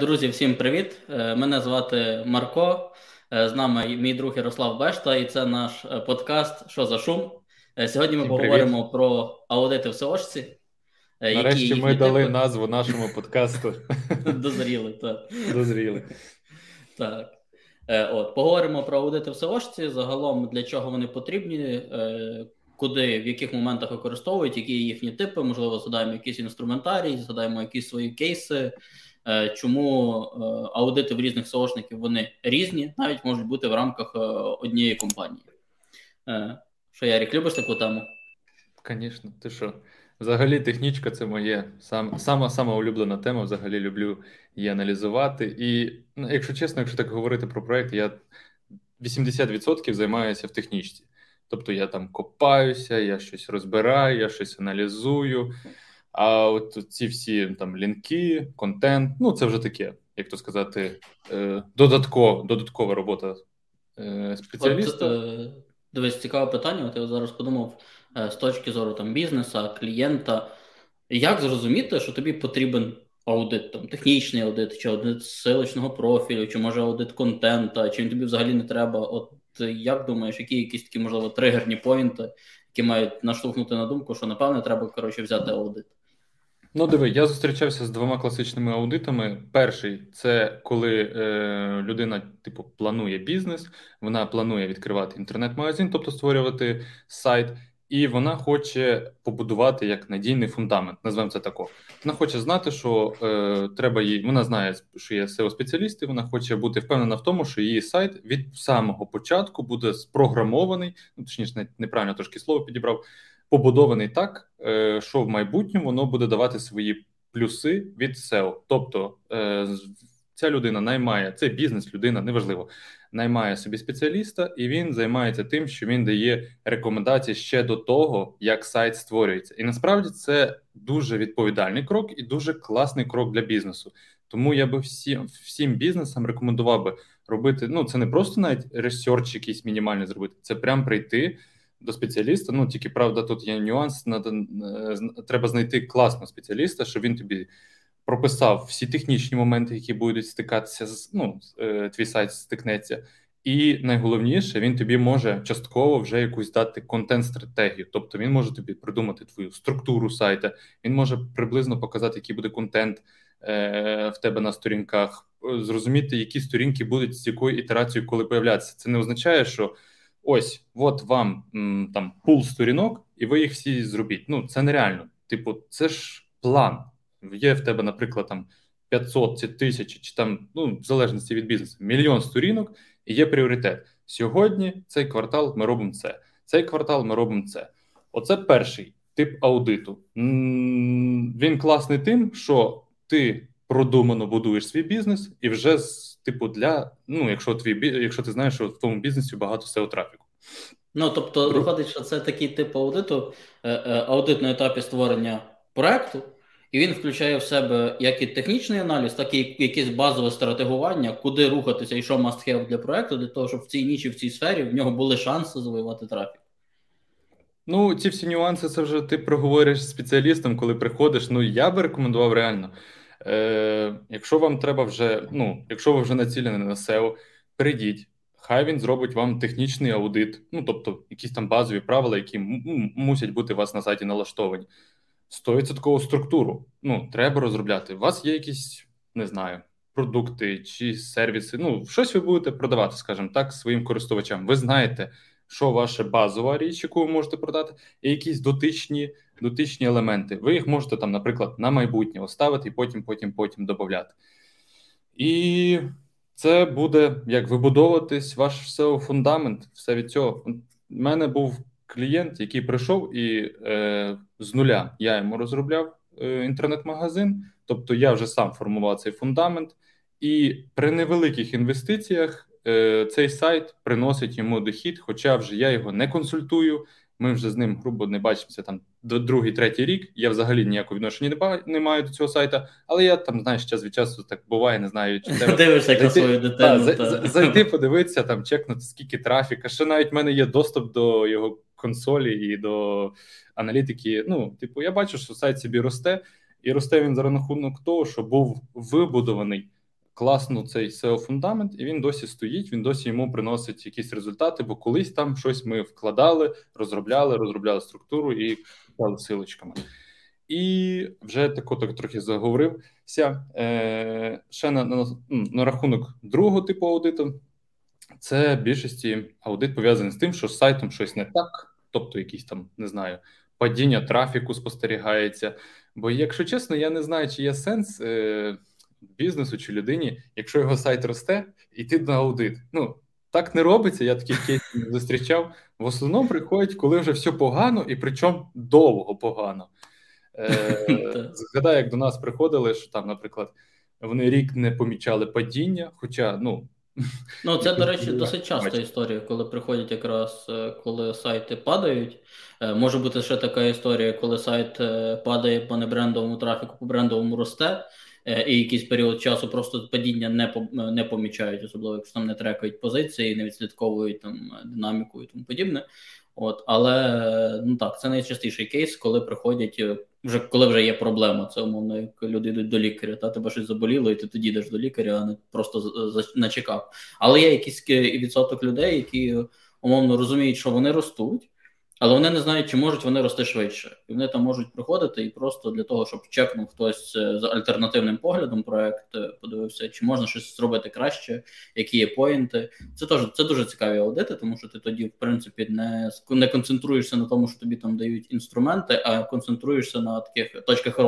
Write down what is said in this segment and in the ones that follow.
Друзі, всім привіт! Мене звати Марко. З нами мій друг Ярослав Бешта, і це наш подкаст Що за шум. Сьогодні ми всім поговоримо привіт. про аудити в СОшці. Нарешті ми дали типи... назву нашому подкасту. Дозріли, так. Дозріли. Так. От, Поговоримо про аудити в СОшці. Загалом для чого вони потрібні, куди, в яких моментах використовують, які їхні типи, можливо, згадаємо якийсь інструментарій, згадаємо якісь свої кейси. Е, чому е, аудити в різних соошників вони різні, навіть можуть бути в рамках е, однієї компанії. Що, Ярік, любиш таку тему? Звісно, ти що? Взагалі, технічка це моє сам, сама улюблена тема. Взагалі люблю її аналізувати. І, ну, якщо чесно, якщо так говорити про проект, я 80% займаюся в технічці. Тобто я там копаюся, я щось розбираю, я щось аналізую. А от ці всі там лінки, контент, ну це вже таке, як то сказати, е, додаткова, додаткова робота е, спеціаліста. От, е, Дивись, цікаве питання. От я зараз подумав з точки зору там бізнеса, клієнта. Як зрозуміти, що тобі потрібен аудит, там технічний аудит, чи аудит силочного профілю, чи може аудит контента, чи тобі взагалі не треба? От як думаєш, які якісь такі, можливо, тригерні поінти, які мають наштовхнути на думку, що напевне треба коротше взяти аудит? Ну, диви, я зустрічався з двома класичними аудитами. Перший це коли е, людина, типу, планує бізнес, вона планує відкривати інтернет-магазин, тобто створювати сайт, і вона хоче побудувати як надійний фундамент. Назвемо це тако. Вона хоче знати, що е, треба їй. Вона знає, що є seo спеціалісти Вона хоче бути впевнена в тому, що її сайт від самого початку буде спрограмований. Ну точніше, неправильно трошки слово підібрав побудований так, е, що в майбутньому воно буде давати свої плюси від SEO. Тобто е, ця людина наймає це бізнес, людина неважливо, наймає собі спеціаліста, і він займається тим, що він дає рекомендації ще до того, як сайт створюється. І насправді це дуже відповідальний крок і дуже класний крок для бізнесу. Тому я би всім всім бізнесам рекомендував би робити. Ну це не просто навіть research якийсь мінімальний зробити, це прям прийти до спеціаліста. Ну тільки правда, тут є нюанс. Е, треба знайти класного спеціаліста, щоб він тобі прописав всі технічні моменти, які будуть стикатися з ну, е, твій сайт стикнеться. І найголовніше, він тобі може частково вже якусь дати контент-стратегію. Тобто він може тобі придумати твою структуру сайта, він може приблизно показати, який буде контент е, в тебе на сторінках, зрозуміти, які сторінки будуть з якою ітерацією, коли появлятися. Це не означає, що ось от вам там пул сторінок, і ви їх всі зробіть. Ну це нереально. Типу, це ж план. Є в тебе, наприклад, там 500 чи тисячі, чи там, ну, в залежності від бізнесу, мільйон сторінок, і є пріоритет. Сьогодні цей квартал ми робимо це. Цей квартал ми робимо це. Оце перший тип аудиту. Він класний тим, що ти продумано будуєш свій бізнес і вже типу, для ну, якщо твій якщо ти знаєш, що в тому бізнесі багато SEO трафіку. Ну тобто, виходить, що це такий тип аудиту, е, е, аудит на етапі створення проекту, і він включає в себе як і технічний аналіз, так і якесь базове стратегування, куди рухатися і що must have для проекту, для того, щоб в цій нічі, в цій сфері в нього були шанси завоювати трафік. Ну, ці всі нюанси це вже ти проговориш з спеціалістом, коли приходиш. Ну я би рекомендував реально. Е, Якщо вам треба вже, ну, якщо ви вже націлені на SEO, прийдіть, хай він зробить вам технічний аудит, ну тобто якісь там базові правила, які мусять бути у вас на сайті налаштовані. 100% структуру. Ну, треба розробляти. У вас є якісь, не знаю, продукти чи сервіси. Ну, щось ви будете продавати, скажімо так, своїм користувачам. Ви знаєте, що ваша базова річ, яку ви можете продати, і якісь дотичні дотичні елементи. Ви їх можете там, наприклад, на майбутнє оставити і потім, потім, потім додати. І це буде як вибудовуватись ваш SEO фундамент. Все від цього. У мене був клієнт, який прийшов і е, з нуля я йому розробляв е, інтернет-магазин, тобто я вже сам формував цей фундамент, і при невеликих інвестиціях е, цей сайт приносить йому дохід, хоча вже я його не консультую. Ми вже з ним грубо не бачимося там другий, третій рік. Я взагалі ніякого відношення не маю до цього сайта, але я там, знаєш, час від часу так буває, не знаю, чи тебе дивишся як на свою дитину. Та, зайти, подивитися, там чекнути, скільки трафіка. Ще навіть в мене є доступ до його консолі і до аналітики. Ну, типу, я бачу, що сайт собі росте, і росте він за рахунок того, що був вибудований класно цей seo фундамент, і він досі стоїть. Він досі йому приносить якісь результати, бо колись там щось ми вкладали, розробляли, розробляли структуру і стали силочками. І вже тако так трохи заговорився. Е, Ще на, на, на рахунок другого типу аудиту. Це більшості аудит пов'язаний з тим, що з сайтом щось не так, тобто якісь там не знаю, падіння трафіку спостерігається. Бо, якщо чесно, я не знаю, чи є сенс е, бізнесу чи людині, якщо його сайт росте, йти на аудит. Ну так не робиться. Я таких кейсів не зустрічав. В основному приходять, коли вже все погано, і причому довго погано. Е, Згадаю, як до нас приходили, що там, наприклад, вони рік не помічали падіння, хоча ну. Ну, це, до речі, досить часта історія, коли приходять якраз е, коли сайти падають. Е, може бути ще така історія, коли сайт падає по небрендовому трафіку, по брендовому росте, і якийсь період часу просто падіння не не помічають, особливо якщо там не трекають позиції, не відслідковують там динаміку і тому подібне. От, Але ну так, це найчастіший кейс, коли приходять вже коли вже є проблема. Це умовно, як люди йдуть до лікаря, та тебе щось заболіло, і ти тоді йдеш до лікаря, а не просто начекав. Але є якийсь відсоток людей, які умовно розуміють, що вони ростуть. Але вони не знають, чи можуть вони рости швидше, і вони там можуть приходити і просто для того, щоб чекнув хтось е, з альтернативним поглядом проект, е, подивився, чи можна щось зробити краще, які є поінти. Це теж це дуже цікаві аудити, тому що ти тоді, в принципі, не не концентруєшся на тому, що тобі там дають інструменти, а концентруєшся на таких точках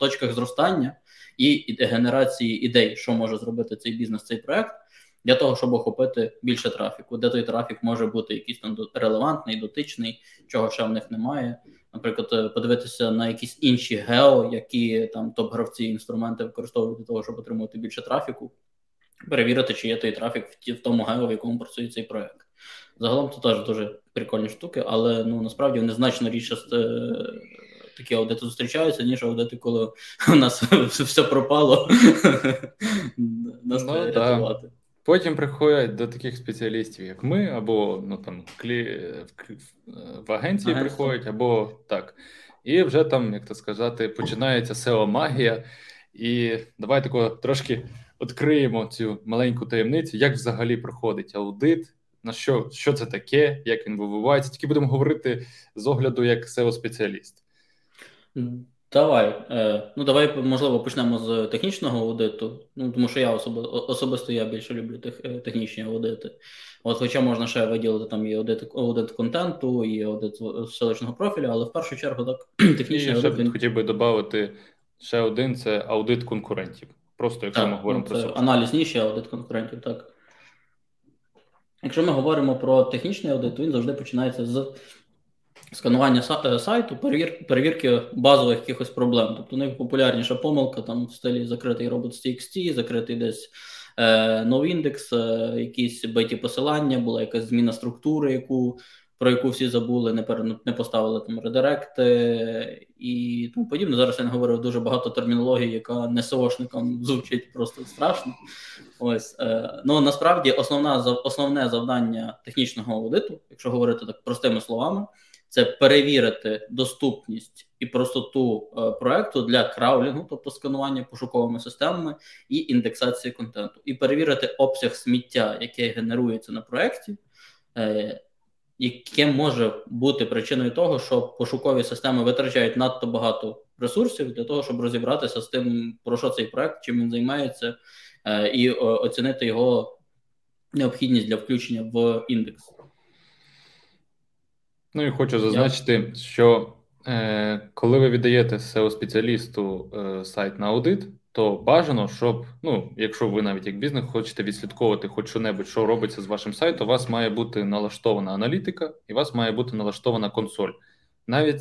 точках зростання і генерації ідей, що може зробити цей бізнес, цей проект для того, щоб охопити більше трафіку, де той трафік може бути якийсь там релевантний, дотичний, чого ще в них немає. Наприклад, е, подивитися на якісь інші гео, які там топ-гравці інструменти використовують для того, щоб отримувати більше трафіку, перевірити, чи є той трафік в тому гео, в якому працює цей проект. Загалом це теж дуже прикольні штуки, але ну насправді вони значно рідше е, такі аудити зустрічаються, ніж аудити, коли у нас все пропало. Нас ну, рятувати. Потім приходять до таких спеціалістів, як ми, або ну там клі... в агенції ага. приходять, або так. І вже там, як то сказати, починається seo магія. І давай тако трошки відкриємо цю маленьку таємницю, як взагалі проходить аудит, на що що це таке, як він вибувається. Тільки будемо говорити з огляду як seo спеціаліст Давай. Е, ну, давай, можливо, почнемо з технічного аудиту. Ну, тому що я особи, особисто я більше люблю тех, е, технічні аудити. От, Хоча можна ще виділити там і аудит аудит контенту, і аудит селищного профілю, але в першу чергу так технічний аудит. Я ще хотів би додати ще один: це аудит конкурентів. Просто якщо так, ми говоримо ну, це про аналіз ніші, аудит конкурентів, так. Якщо ми говоримо про технічний аудит, то він завжди починається з сканування е, сайту, перевір, перевірки базових якихось проблем. Тобто найпопулярніша помилка там в стилі закритий робот з TXT, закритий десь е, NoIndex, е, якісь биті посилання, була якась зміна структури, яку. Про яку всі забули, не пер... не поставили там редиректи і тому подібне. Зараз я не говорив дуже багато термінології, яка не СОшникам звучить просто страшно. Ось е, ну насправді основна основне завдання технічного аудиту, якщо говорити так простими словами, це перевірити доступність і простоту е, проекту для краулінгу, тобто сканування пошуковими системами і індексації контенту, і перевірити обсяг сміття, яке генерується на проєкті, е, яке може бути причиною того, що пошукові системи витрачають надто багато ресурсів для того, щоб розібратися з тим, про що цей проект, чим він займається, е, і оцінити його необхідність для включення в індекс. Ну і хочу зазначити, що е, коли ви віддаєте seo спеціалісту е, сайт на аудит, то бажано, щоб, ну, якщо ви навіть як бізнес хочете відслідковувати хоч що-небудь, що робиться з вашим сайтом, у вас має бути налаштована аналітика і у вас має бути налаштована консоль. Навіть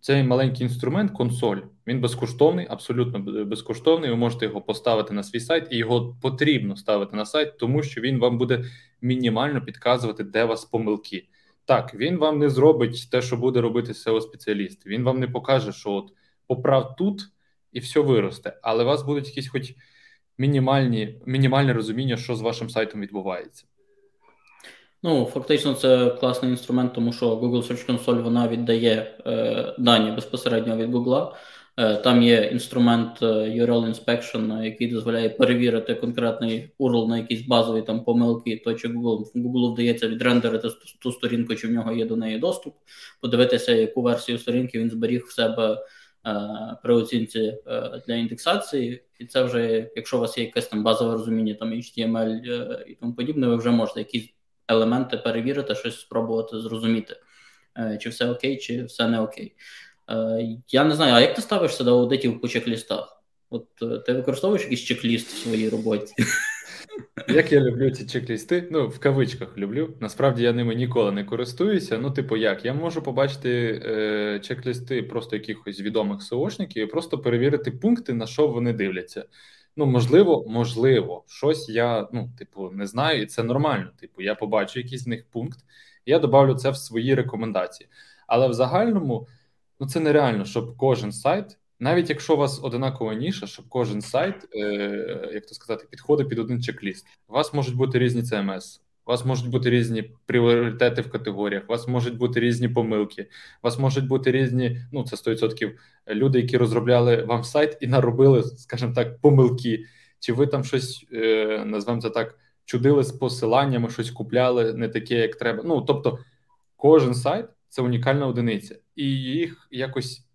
цей маленький інструмент, консоль, він безкоштовний, абсолютно безкоштовний. Ви можете його поставити на свій сайт, і його потрібно ставити на сайт, тому що він вам буде мінімально підказувати, де у вас помилки. Так, він вам не зробить те, що буде робити seo спеціаліст. Він вам не покаже, що от поправ тут і все виросте. Але у вас будуть якісь хоч мінімальні, мінімальне розуміння, що з вашим сайтом відбувається. Ну, фактично, це класний інструмент, тому що Google Search Console вона віддає е, дані безпосередньо від Google. Е, там є інструмент е, URL Inspection, який дозволяє перевірити конкретний URL на якісь базові там помилки, то чи Google Google вдається відрендерити ту сторінку, чи в нього є до неї доступ, подивитися, яку версію сторінки він зберіг в себе при оцінці для індексації, і це вже, якщо у вас є якесь там базове розуміння, там HTML і тому подібне, ви вже можете якісь елементи перевірити, щось спробувати зрозуміти, чи все окей, чи все не окей. Е, я не знаю, а як ти ставишся до аудитів по чек-лістах? От е, ти використовуєш якийсь чек-ліст в своїй роботі? Як я люблю ці чек-лісти? Ну, в кавичках люблю. Насправді я ними ніколи не користуюся. Ну, типу, як? Я можу побачити е, чек-лісти просто якихось відомих СОшників і просто перевірити пункти, на що вони дивляться. Ну, можливо, можливо, щось я ну, типу, не знаю, і це нормально. Типу, я побачу якийсь з них пункт, і я добавлю це в свої рекомендації. Але в загальному. Ну це нереально, щоб кожен сайт, навіть якщо у вас одинакова ніша, щоб кожен сайт, е, як то сказати, підходить під один чек-ліст. У вас можуть бути різні CMS, у вас можуть бути різні пріоритети в категоріях, у вас можуть бути різні помилки, у вас можуть бути різні, ну це 100% люди, які розробляли вам сайт і наробили, скажімо так, помилки. Чи ви там щось е, назвемо це так, чудили з посиланнями, щось купляли не таке, як треба. Ну тобто, кожен сайт це унікальна одиниця, і їх якось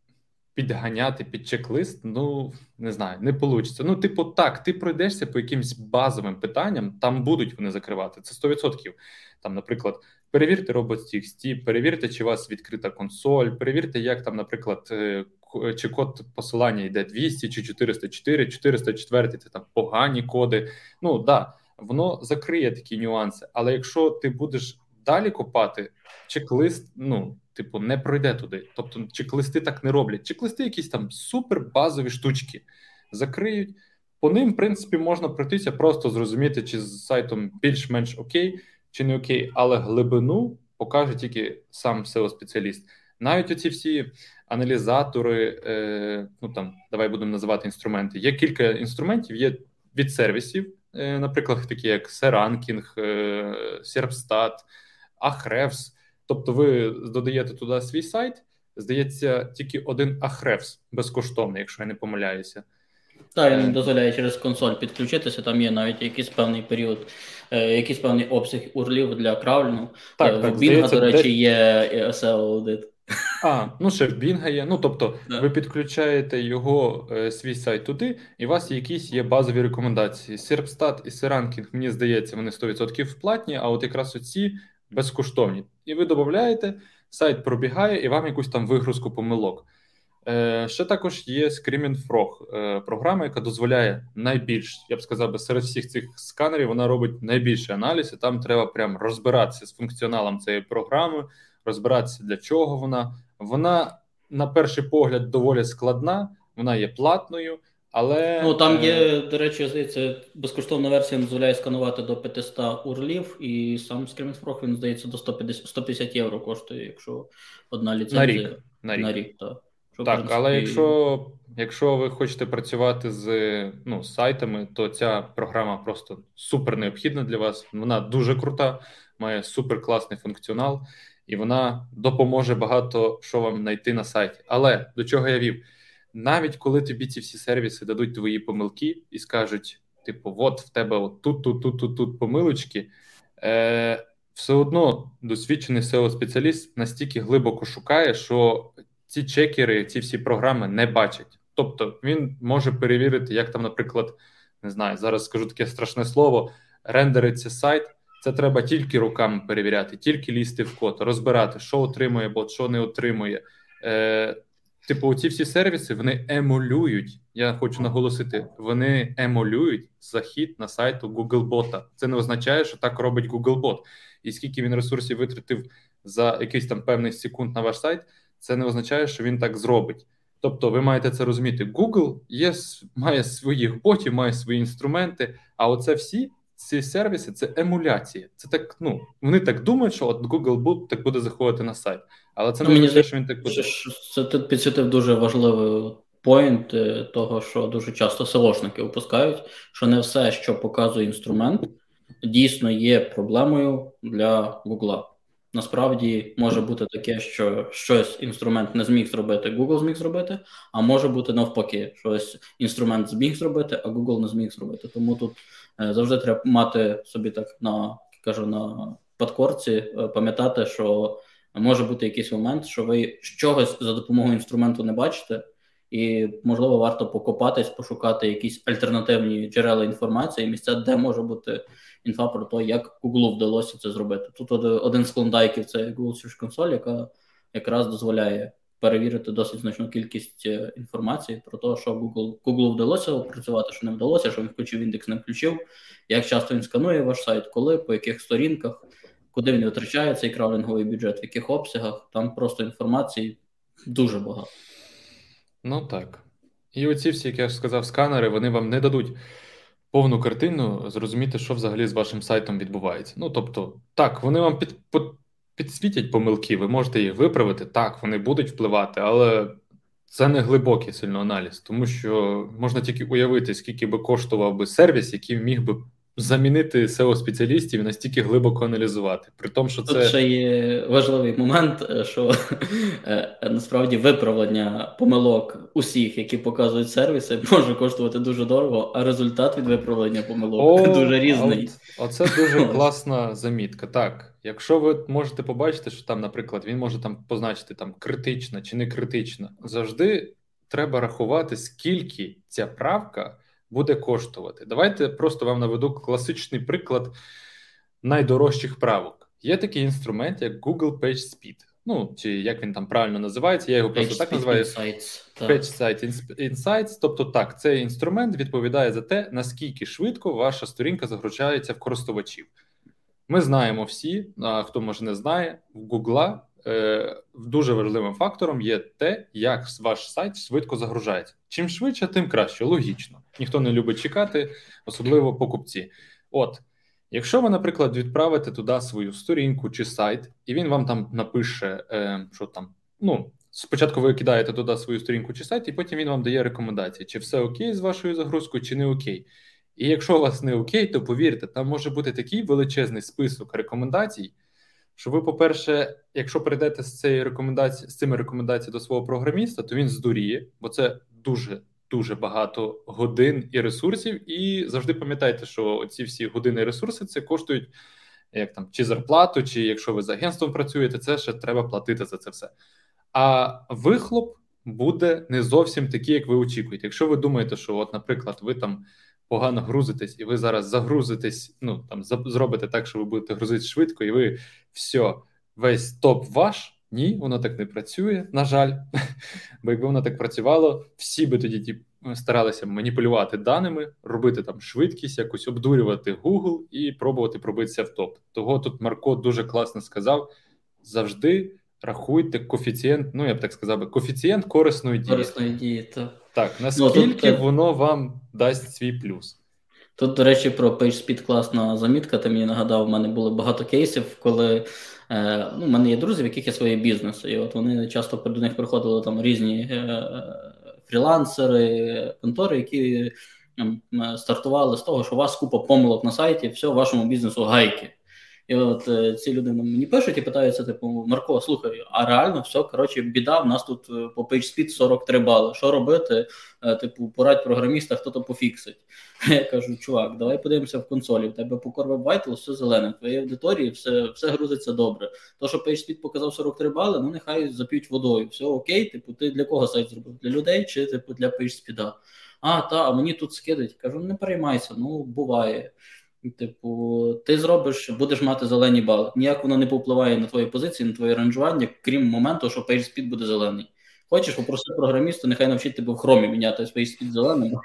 підганяти під чек-лист, ну не знаю, не вийде. Ну, типу, так, ти пройдешся по якимсь базовим питанням, там будуть вони закривати. Це 100%. Там, наприклад, перевірте robots.txt, перевірте, чи у вас відкрита консоль, перевірте, як там, наприклад, е, чи код посилання йде 200 чи 404, 404 це там погані коди. Ну да, воно закриє такі нюанси. Але якщо ти будеш далі копати, чек-лист, ну, типу, не пройде туди. Тобто, чек-листи так не роблять. Чек-листи якісь там супер базові штучки закриють. По ним, в принципі, можна пройтися, просто зрозуміти, чи з сайтом більш-менш окей, чи не окей, але глибину покаже тільки сам seo спеціаліст Навіть оці всі аналізатори, е, ну там давай будемо називати інструменти. Є кілька інструментів, є від сервісів, е, наприклад, такі як Seranking, е, Serpstat, Ahrefs. Тобто, ви додаєте туди свій сайт, здається, тільки один Ahrefs безкоштовний, якщо я не помиляюся. Так, він е. дозволяє через консоль підключитися. Там є навіть якийсь певний період, е, якийсь певний обсяг урлів для краулінгу. Так, е, так, В Bing, до речі, де... є SEO аудит. А, ну ще в Bing є. Ну тобто, yeah. ви підключаєте його свій сайт туди, і у вас якісь є базові рекомендації. Serpstat і Seranking, мені здається, вони 100% платні, а от якраз оці безкоштовні. І ви додаєте, сайт пробігає і вам якусь там вигрузку помилок. Е, Ще також є Screaming Frog, е, програма, яка дозволяє найбільш, я б сказав, серед всіх цих сканерів вона робить найбільший аналіз, і там треба прям розбиратися з функціоналом цієї програми, розбиратися для чого вона. Вона, на перший погляд, доволі складна, вона є платною. Але ну там є, е, до речі, здається, безкоштовна версія дозволяє сканувати до 500 урлів, і сам Screaming Frog, він здається до 150 150 євро коштує, якщо одна ліцензія на рік. На рік, на рік так. Що, так, принципі... але якщо якщо ви хочете працювати з ну, сайтами, то ця програма просто супер необхідна для вас. Вона дуже крута, має супер класний функціонал, і вона допоможе багато що вам знайти на сайті. Але до чого я вів? Навіть коли тобі ці всі сервіси дадуть твої помилки і скажуть: типу, от в тебе от тут, тут, тут, тут, тут помилочки, е, все одно досвідчений seo спеціаліст настільки глибоко шукає, що ці чекери, ці всі програми не бачать. Тобто він може перевірити, як там, наприклад, не знаю, зараз скажу таке страшне слово: рендериться сайт. Це треба тільки руками перевіряти, тільки лізти в код, розбирати, що отримує бот, що не отримує. Е, Типу, ці всі сервіси вони емулюють. Я хочу наголосити, вони емулюють захід на сайту Googlebot. Це не означає, що так робить Googlebot. І скільки він ресурсів витратив за якийсь там певний секунд на ваш сайт, це не означає, що він так зробить. Тобто, ви маєте це розуміти. Google є має своїх ботів, має свої інструменти. А оце всі ці сервіси це емуляція. Це так, ну вони так думають, що от Google Boot так буде заходити на сайт. Але це ну, не означає, що він так буде. Це ти підсвітив дуже важливий поінт е, того, що дуже часто селошники випускають, що не все, що показує інструмент, дійсно є проблемою для Гугла. Насправді може бути таке, що щось інструмент не зміг зробити, Google зміг зробити, а може бути навпаки, щось інструмент зміг зробити, а Google не зміг зробити. Тому тут е, завжди треба мати собі так на кажу на подкорці, е, пам'ятати, що може бути якийсь момент, що ви чогось за допомогою інструменту не бачите, і можливо варто покопатись, пошукати якісь альтернативні джерела інформації, місця, де може бути інфа про те, як Google вдалося це зробити. Тут один з клондайків це Google Search Console, яка якраз дозволяє перевірити досить значну кількість е, інформації про те, що Google Google вдалося опрацювати, що не вдалося, що він включив індекс, не включив, як часто він сканує ваш сайт, коли, по яких сторінках, куди він витрачає цей краулінговий бюджет, в яких обсягах. Там просто інформації дуже багато. Ну так. І оці всі, як я ж сказав, сканери, вони вам не дадуть повну картину, зрозуміти, що взагалі з вашим сайтом відбувається. Ну тобто, так, вони вам під, під, підсвітять помилки, ви можете їх виправити, так, вони будуть впливати, але це не глибокий сильно аналіз, тому що можна тільки уявити, скільки би коштував би сервіс, який міг би замінити seo спеціалістів і настільки глибоко аналізувати. При тому, що це Тут ще є важливий момент, е, що е, насправді виправлення помилок усіх, які показують сервіси, може коштувати дуже дорого, а результат від виправлення помилок О, дуже різний. От, оце дуже класна замітка. Так, якщо ви можете побачити, що там, наприклад, він може там позначити там критична чи не критична, завжди треба рахувати, скільки ця правка буде коштувати. Давайте просто вам наведу класичний приклад найдорожчих правок. Є такий інструмент, як Google PageSpeed. Ну, чи як він там правильно називається, я його просто так називаю PageSpeed Insights. Тобто, так, цей інструмент відповідає за те, наскільки швидко ваша сторінка загружається в користувачів. Ми знаємо всі, а хто може не знає, в Google дуже важливим фактором є те, як ваш сайт швидко загружається. Чим швидше, тим краще. Логічно. Ніхто не любить чекати, особливо покупці. От, якщо ви, наприклад, відправите туди свою сторінку чи сайт, і він вам там напише, е, що там, ну. Спочатку ви кидаєте туди свою сторінку чи сайт, і потім він вам дає рекомендації, чи все окей з вашою загрузкою, чи не окей. І якщо у вас не окей, то повірте, там може бути такий величезний список рекомендацій, що ви, по-перше, якщо прийдете з цієї рекомендації з цими рекомендаціями до свого програміста, то він здуріє, бо це дуже дуже багато годин і ресурсів. І завжди пам'ятайте, що ці всі години і ресурси це коштують як там чи зарплату, чи якщо ви з агентством працюєте, це ще треба платити за це все. А вихлоп буде не зовсім такий, як ви очікуєте. Якщо ви думаєте, що, от, наприклад, ви там погано грузитесь, і ви зараз загрузитесь, ну там зробите так, що ви будете грузити швидко, і ви все, весь топ ваш. Ні, воно так не працює, на жаль. Бо якби воно так працювало, всі би тоді ті, старалися маніпулювати даними, робити там швидкість, якось обдурювати Google і пробувати пробитися в топ. Того тут Марко дуже класно сказав: завжди рахуйте коефіцієнт, ну я б так сказав, би, коефіцієнт корисної дії. Корисної дії, так. Так, наскільки ну, тут, воно вам дасть свій плюс. Тут, до речі, про PageSpeed класна замітка. Ти мені нагадав, в мене було багато кейсів, коли е, ну, в мене є друзі, в яких є свої бізнеси. І от вони часто до них приходили там різні е, фрілансери, контори, які е, стартували з того, що у вас купа помилок на сайті, все, вашому бізнесу гайки. І от е, ці люди мені пишуть і питаються: типу, Марко, слухай, а реально все, коротше, біда, в нас тут е, по PageSpeed 43 бали. Що робити? Е, типу, порадь програміста, хто то пофіксить. Я кажу, чувак, давай подивимося в консолі. В тебе по Core Vital все зелене, в твоїй аудиторії все все грузиться добре. То, що PageSpeed показав 43 бали, ну нехай зап'ють водою. Все окей, типу, ти для кого сайт зробив? Для людей чи типу для PageSpeed? А, та, а мені тут скидать. Кажу, не переймайся, ну буває. Типу, ти зробиш, будеш мати зелені бали. Ніяк воно не повпливає на твої позиції, на твоє ранжування, крім моменту, що PageSpeed буде зелений. Хочеш, попроси програмісту, нехай навчить тебе в хромі міняти PageSpeed зеленим.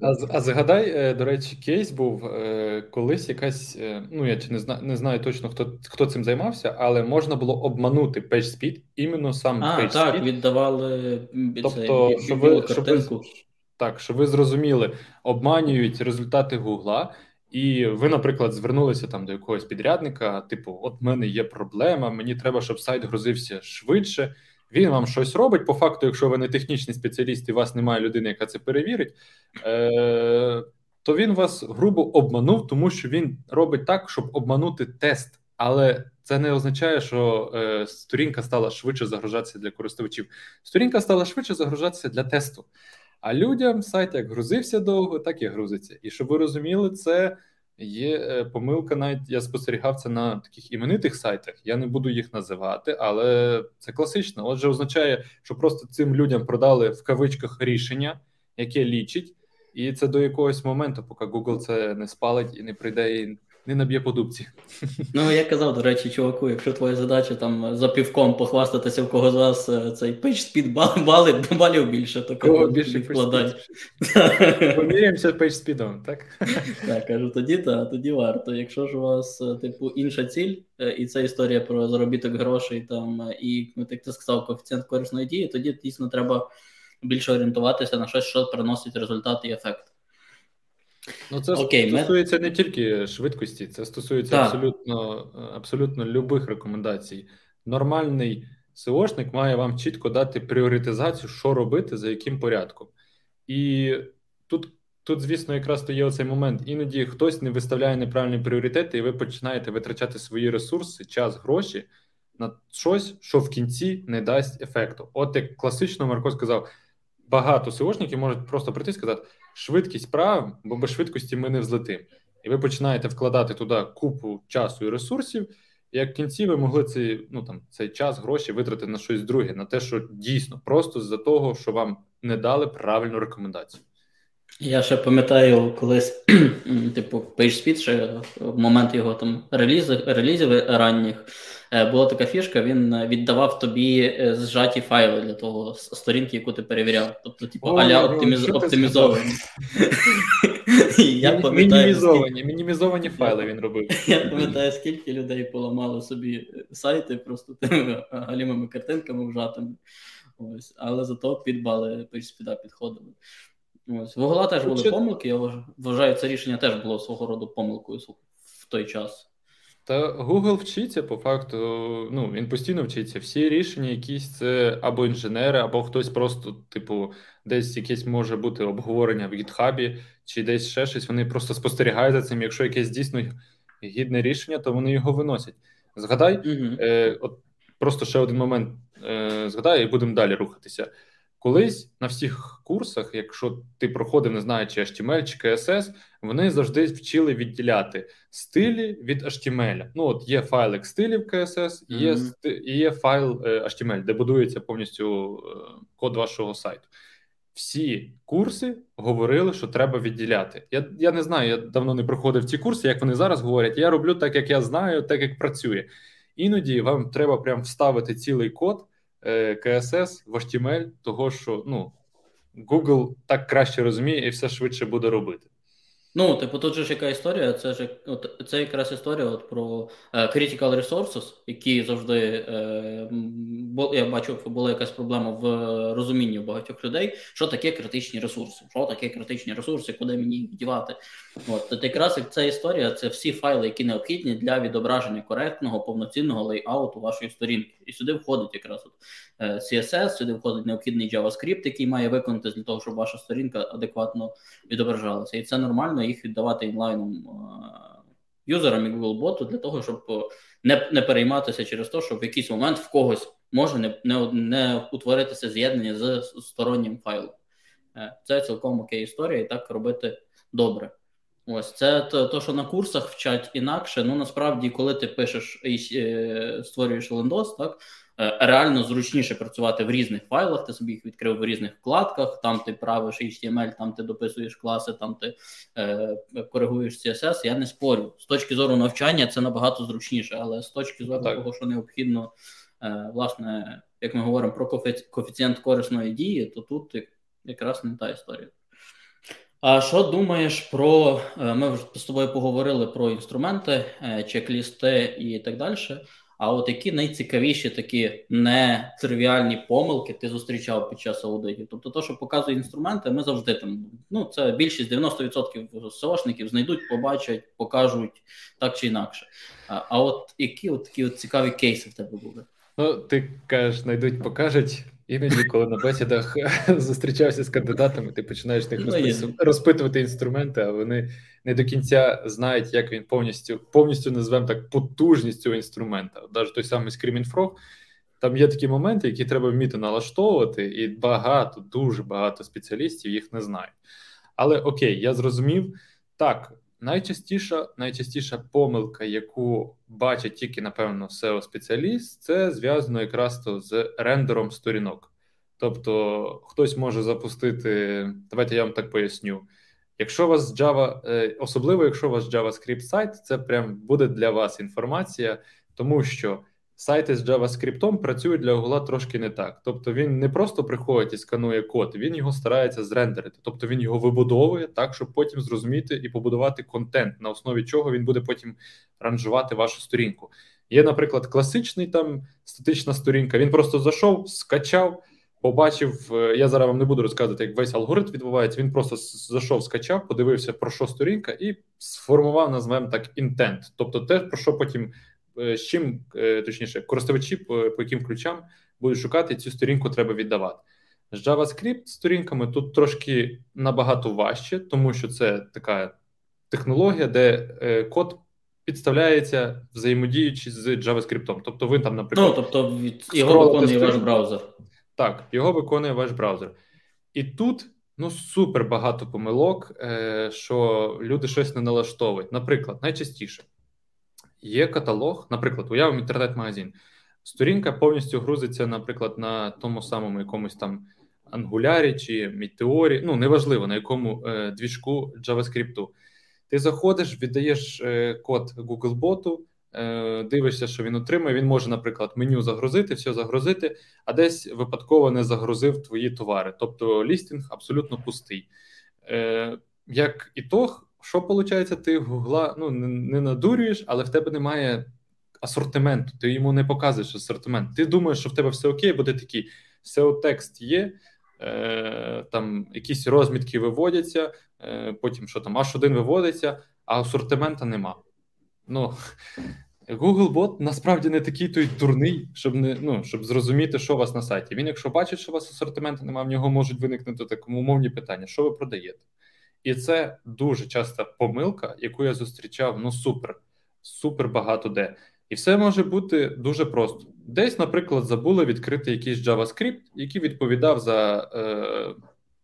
А а згадай, е, до речі, кейс був е, колись якась. Е, ну я не знаю, не знаю точно хто хто цим займався, але можна було обманути PageSpeed, іменно сам а, PageSpeed. Так, віддавали тобто, щоб ви, щоб ви, так, щоб ви зрозуміли, обманюють результати Гугла. І ви, наприклад, звернулися там до якогось підрядника, типу, от в мене є проблема, мені треба, щоб сайт грузився швидше. Він вам щось робить. По факту, якщо ви не технічний спеціаліст і у вас немає людини, яка це перевірить, е- то він вас грубо обманув, тому що він робить так, щоб обманути тест. Але це не означає, що е, сторінка стала швидше загружатися для користувачів. Сторінка стала швидше загружатися для тесту. А людям сайт як грузився довго, так і грузиться. І щоб ви розуміли, це є е, помилка. Навіть я спостерігав це на таких іменитих сайтах. Я не буду їх називати, але це класично. Отже, означає, що просто цим людям продали в кавичках рішення, яке лічить, і це до якогось моменту, поки Google це не спалить і не прийде і не наб'є по дубці. Ну, я казав, до речі, чуваку, якщо твоя задача там за півком похвастатися, в кого з вас е, цей PageSpeed бал, бали, балів більше, то кого більше вкладай. Поміряємося PageSpeed, так? Так, кажу, тоді та, тоді варто. Якщо ж у вас, е, типу, інша ціль, е, і це історія про заробіток грошей, там, і, ну, як ти сказав, коефіцієнт корисної дії, тоді дійсно треба більше орієнтуватися на щось, що приносить результат і ефект. Ну, це Окей, стосується ми... не тільки швидкості, це стосується так. абсолютно абсолютно любих рекомендацій. Нормальний SEOшник має вам чітко дати пріоритизацію, що робити, за яким порядком. І тут, тут, звісно, якраз то є оцей момент. Іноді хтось не виставляє неправильні пріоритети, і ви починаєте витрачати свої ресурси, час, гроші на щось, що в кінці не дасть ефекту. От як класично Марко сказав, багато SEOшників можуть просто прийти і сказати швидкість прав, бо без швидкості ми не взлетимо. І ви починаєте вкладати туди купу часу і ресурсів. Як в кінці ви могли цей ну там цей час, гроші витратити на щось друге, на те, що дійсно просто з-за того, що вам не дали правильну рекомендацію. Я ще пам'ятаю, колись, типу, PageSpeed, ще в момент його там релізів, релізів ранніх. Е, була така фішка, він е, віддавав тобі е, зжаті файли для того сторінки, яку ти перевіряв. Тобто, типу, аля оптиміз... оптимізовані. Мінімізовані мінімізовані файли він робив. Я пам'ятаю, скільки людей поламали собі сайти просто тими галімими картинками вжатими. Ось, Але зато під бали спіда підходили. Ось. В Гугла теж були помилки. Я вважаю, це рішення теж було свого роду помилкою в той час. Та Google вчиться по факту, ну він постійно вчиться. Всі рішення, якісь це або інженери, або хтось просто, типу, десь якесь може бути обговорення в гітхабі, чи десь ще щось. Вони просто спостерігають за цим. Якщо якесь дійсно гідне рішення, то вони його виносять. Згадай, mm е, от просто ще один момент е, згадай, і будемо далі рухатися. Колись на всіх курсах, якщо ти проходив, не знаю, чи HTML, чи CSS, вони завжди вчили відділяти стилі від HTML. Ну, от є файлик стилів CSS, і є, mm-hmm. є файл е, HTML, де будується повністю е, код вашого сайту. Всі курси говорили, що треба відділяти. Я я не знаю, я давно не проходив ці курси, як вони зараз говорять. Я роблю так, як я знаю, так як працює. Іноді вам треба прям вставити цілий код. CSS в HTML, того що ну, Google так краще розуміє і все швидше буде робити. Ну, типу, тут же ж яка історія, це ж от, це якраз історія от про е, critical resources, які завжди е, бо, я бачу, була якась проблема в розумінні багатьох людей, що таке критичні ресурси, що таке критичні ресурси, куди мені їх дівати. От, от якраз ця історія це всі файли, які необхідні для відображення коректного, повноцінного лейауту вашої сторінки. І сюди входить якраз от е, CSS, сюди входить необхідний JavaScript, який має виконати для того, щоб ваша сторінка адекватно відображалася. І це нормально їх віддавати інлайном е, юзерам і Google боту для того, щоб е, не не перейматися через те, що в якийсь момент в когось може не не, не утворитися з'єднання з стороннім файлом. Е, це цілком окей історія, і так робити добре. Ось це то, що на курсах вчать інакше. Ну насправді, коли ти пишеш і створюєш лендос, так Е, реально зручніше працювати в різних файлах. Ти собі їх відкрив в різних вкладках. Там ти правиш HTML, там ти дописуєш класи, там ти е, коригуєш CSS. Я не спорю. З точки зору навчання це набагато зручніше, але з точки зору так. того, що необхідно, е, власне, як ми говоримо про коефіцієнт корисної дії, то тут якраз не та історія. А що думаєш про е, ми вже з тобою поговорили про інструменти, е, чек-лісти і так далі. А от які найцікавіші такі нетривіальні помилки ти зустрічав під час аудитів? Тобто, то, що показує інструменти, ми завжди там. Ну, це більшість 90% СОшників знайдуть, побачать, покажуть так чи інакше. А а от які от такі от цікаві кейси в тебе були? Ну, ти кажеш, знайдуть, покажуть. Іноді, коли на бесідах зустрічався з кандидатами, ти починаєш них ну, розпитувати інструменти, а вони не до кінця знають, як він повністю повністю назвемо так потужність цього інструмента. Навіть той самий Screaming Frog, там є такі моменти, які треба вміти налаштовувати, і багато, дуже багато спеціалістів їх не знають. Але окей, я зрозумів так. Найчастіша найчастіша помилка, яку бачить тільки, напевно, seo спеціаліст це зв'язано якраз то з рендером сторінок. Тобто хтось може запустити, давайте я вам так поясню. Якщо у вас Java, е, особливо якщо у вас JavaScript сайт, це прям буде для вас інформація, тому що сайти з JavaScript працюють для Google трошки не так. Тобто він не просто приходить і сканує код, він його старається зрендерити. Тобто він його вибудовує так, щоб потім зрозуміти і побудувати контент, на основі чого він буде потім ранжувати вашу сторінку. Є, наприклад, класичний там статична сторінка. Він просто зайшов, скачав. Побачив, е, я зараз вам не буду розказувати, як весь алгоритм відбувається. Він просто зайшов, скачав, подивився про що сторінка, і сформував, назвемо так, інтент. Тобто, те, про що потім з чим е, точніше користувачі по, по яким ключам будуть шукати цю сторінку, треба віддавати. З JavaScript сторінками тут трошки набагато важче, тому що це така технологія, де е, код підставляється взаємодіючи з JavaScript. Тобто, ви там, наприклад, Ну, тобто його виконує ваш браузер. Так, його виконує ваш браузер. І тут ну супер багато помилок, е, що люди щось не налаштовують. Наприклад, найчастіше Є каталог, наприклад, уявимо інтернет-магазин. Сторінка повністю грузиться, наприклад, на тому самому якомусь там ангулярі чи Meteor, ну неважливо на якому е, двіжку JavaScript. Ти заходиш, віддаєш е, код Google-боту, е, дивишся, що він отримує. Він може, наприклад, меню загрузити, все загрузити, а десь випадково не загрузив твої товари. Тобто лістинг абсолютно пустий. Е, Як ітог, що виходить, ти гугла ну, не, надурюєш, але в тебе немає асортименту, ти йому не показуєш асортимент. Ти думаєш, що в тебе все окей, бо ти такий seo текст є, е, там якісь розмітки виводяться, е, потім що там H1 виводиться, а асортимента нема. Ну, Googlebot насправді не такий той дурний, щоб не ну, щоб зрозуміти, що у вас на сайті. Він, якщо бачить, що у вас асортименту немає, в нього можуть виникнути такому умовні питання, що ви продаєте. І це дуже часта помилка, яку я зустрічав ну супер, супер багато де. І все може бути дуже просто. Десь, наприклад, забули відкрити якийсь JavaScript, який відповідав за е,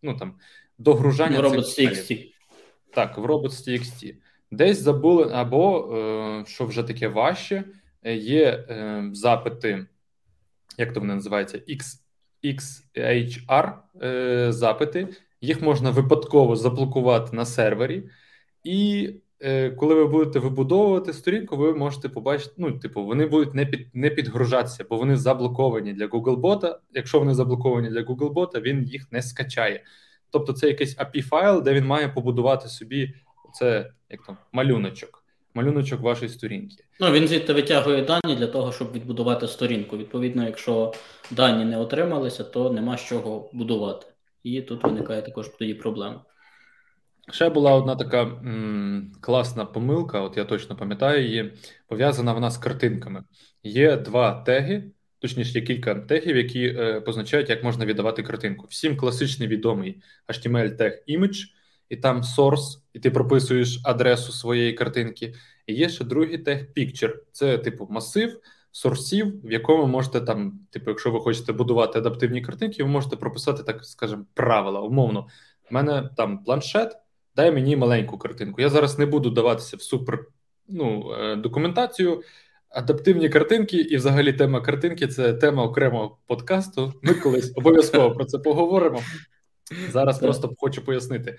ну там догружання. В Robots.txt. Так, в Robots.txt. Десь забули, або е, що вже таке важче, є е, запити, як то вони називаються, X, XHR е, запити, їх можна випадково заблокувати на сервері, і е, коли ви будете вибудовувати сторінку, ви можете побачити, ну, типу, вони будуть не під не підгружатися, бо вони заблоковані для Googlebot. Якщо вони заблоковані для Googlebot, він їх не скачає. Тобто, це якийсь API файл, де він має побудувати собі це як там малюночок. Малюночок вашої сторінки. Ну, він звідти витягує дані для того, щоб відбудувати сторінку. Відповідно, якщо дані не отрималися, то нема з чого будувати і тут виникає також тоді проблема. Ще була одна така м, класна помилка, от я точно пам'ятаю її, пов'язана вона з картинками. Є два теги, точніше, є кілька тегів, які е, позначають, як можна віддавати картинку. Всім класичний відомий HTML тег image, і там source, і ти прописуєш адресу своєї картинки. І є ще другий тег picture. Це типу масив сорсів, в якому можете там, типу, якщо ви хочете будувати адаптивні картинки, ви можете прописати, так скажемо, правила. Умовно, У мене там планшет, дай мені маленьку картинку. Я зараз не буду даватися в супер ну, е, документацію. Адаптивні картинки, і взагалі тема картинки це тема окремого подкасту. Ми колись обов'язково про це поговоримо. Зараз просто хочу пояснити.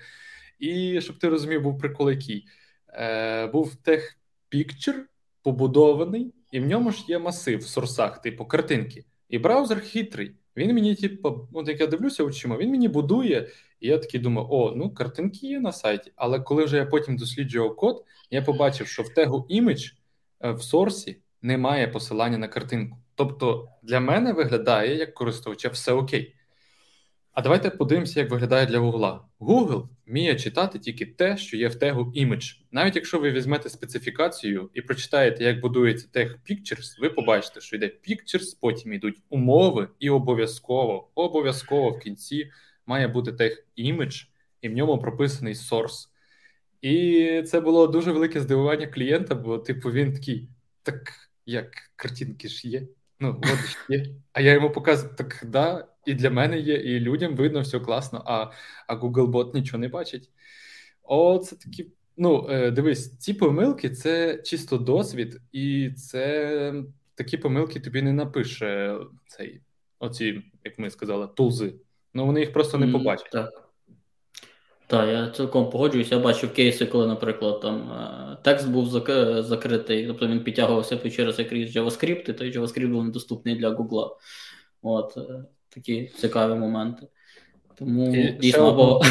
І щоб ти розумів, був прикол який. Е, Був тех Picture побудований і в ньому ж є масив в сорсах, типу картинки. І браузер хитрий. Він мені, типу, от як я дивлюся очима, він мені будує, і я такий думаю, о, ну картинки є на сайті. Але коли вже я потім досліджував код, я побачив, що в тегу image е, в сорсі немає посилання на картинку. Тобто для мене виглядає як користувача все окей. А давайте подивимося, як виглядає для Google. Google вміє читати тільки те, що є в тегу image. Навіть якщо ви візьмете специфікацію і прочитаєте, як будується тег Pictures, ви побачите, що йде Pictures, потім йдуть умови, і обов'язково, обов'язково в кінці має бути тег image, і в ньому прописаний source. І це було дуже велике здивування клієнта, бо, типу, він такий, так як картинки ж є. Ну, от є. А я йому показую, так да, і для мене є, і людям видно, все класно, а а Googlebot нічого не бачить. О, це такі. Ну, е, дивись, ці помилки це чисто досвід, і це такі помилки тобі не напише цей, оці, як ми сказали, тулзи. Ну, вони їх просто не побачать. Mm, так. Так, я цілком погоджуюся. Я бачив кейси, коли, наприклад, там е, текст був закритий, тобто він підтягувався через якийсь JavaScript, і той JavaScript був недоступний для Google. От е, такі цікаві моменти. Тому і дійсно або.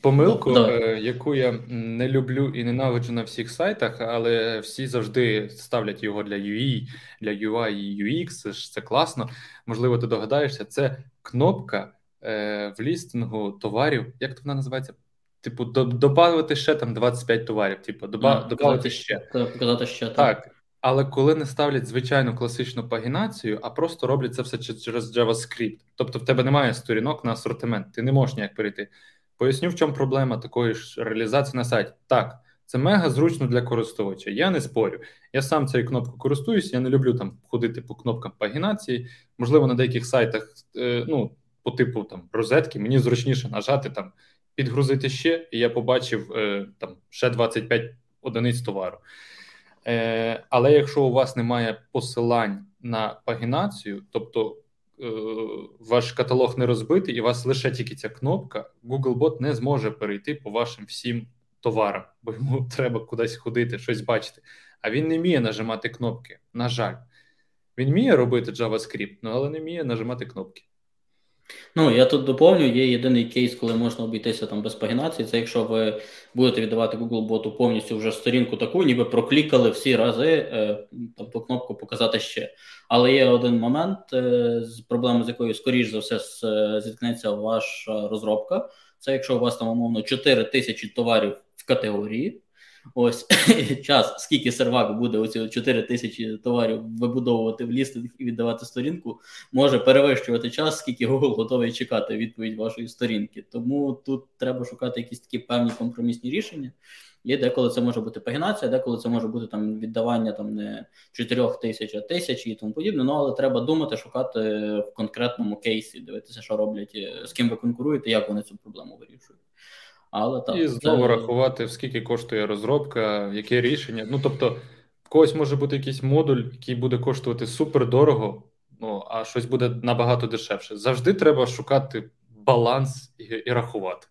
Помилку, ну, яку я не люблю і ненавиджу на всіх сайтах, але всі завжди ставлять його для UI, для UI і UX, це класно. Можливо, ти догадаєшся, це кнопка е, в лістингу товарів. Як то вона називається? Типу, додати ще там 25 товарів. Типу, додати ще. Показати ще так. так. Але коли не ставлять звичайну класичну пагінацію, а просто роблять це все через JavaScript. Тобто в тебе немає сторінок на асортимент, ти не можеш ніяк перейти. Поясню, в чому проблема такої ж реалізації на сайті. Так, це мега зручно для користувача. Я не спорю. Я сам цією кнопкою користуюсь, я не люблю там ходити по кнопкам пагінації. Можливо, на деяких сайтах, е, ну, по типу там розетки, мені зручніше нажати там, підгрузити ще, і я побачив е, там ще 25 одиниць товару. Е, Але якщо у вас немає посилань на пагінацію, тобто е, ваш каталог не розбитий, і у вас лише тільки ця кнопка, Googlebot не зможе перейти по вашим всім товарам, бо йому треба кудись ходити, щось бачити. А він не вміє нажимати кнопки. На жаль, він вміє робити JavaScript, але не вміє нажимати кнопки. Ну, я тут доповню, є єдиний кейс, коли можна обійтися там без пагінації. Це якщо ви будете віддавати Google боту повністю вже сторінку таку, ніби проклікали всі рази е, там по кнопку показати ще. Але є один момент е, з проблемою, з якою, скоріш за все, зіткнеться ваша розробка. Це якщо у вас там умовно 4 тисячі товарів в категорії. Ось час, скільки сервак буде оці 4 тисячі товарів вибудовувати в лістинг і віддавати сторінку, може перевищувати час, скільки Google готовий чекати відповідь вашої сторінки. Тому тут треба шукати якісь такі певні компромісні рішення. І деколи це може бути пагінація, деколи це може бути там віддавання там не 4 тисяч, а тисяч і тому подібне. Ну але треба думати, шукати в конкретному кейсі, дивитися, що роблять, з ким ви конкуруєте, як вони цю проблему вирішують. Але так, І знову це... рахувати, скільки коштує розробка, яке рішення. Ну тобто, в когось може бути якийсь модуль, який буде коштувати супер дорого, ну а щось буде набагато дешевше. Завжди треба шукати баланс і, і рахувати.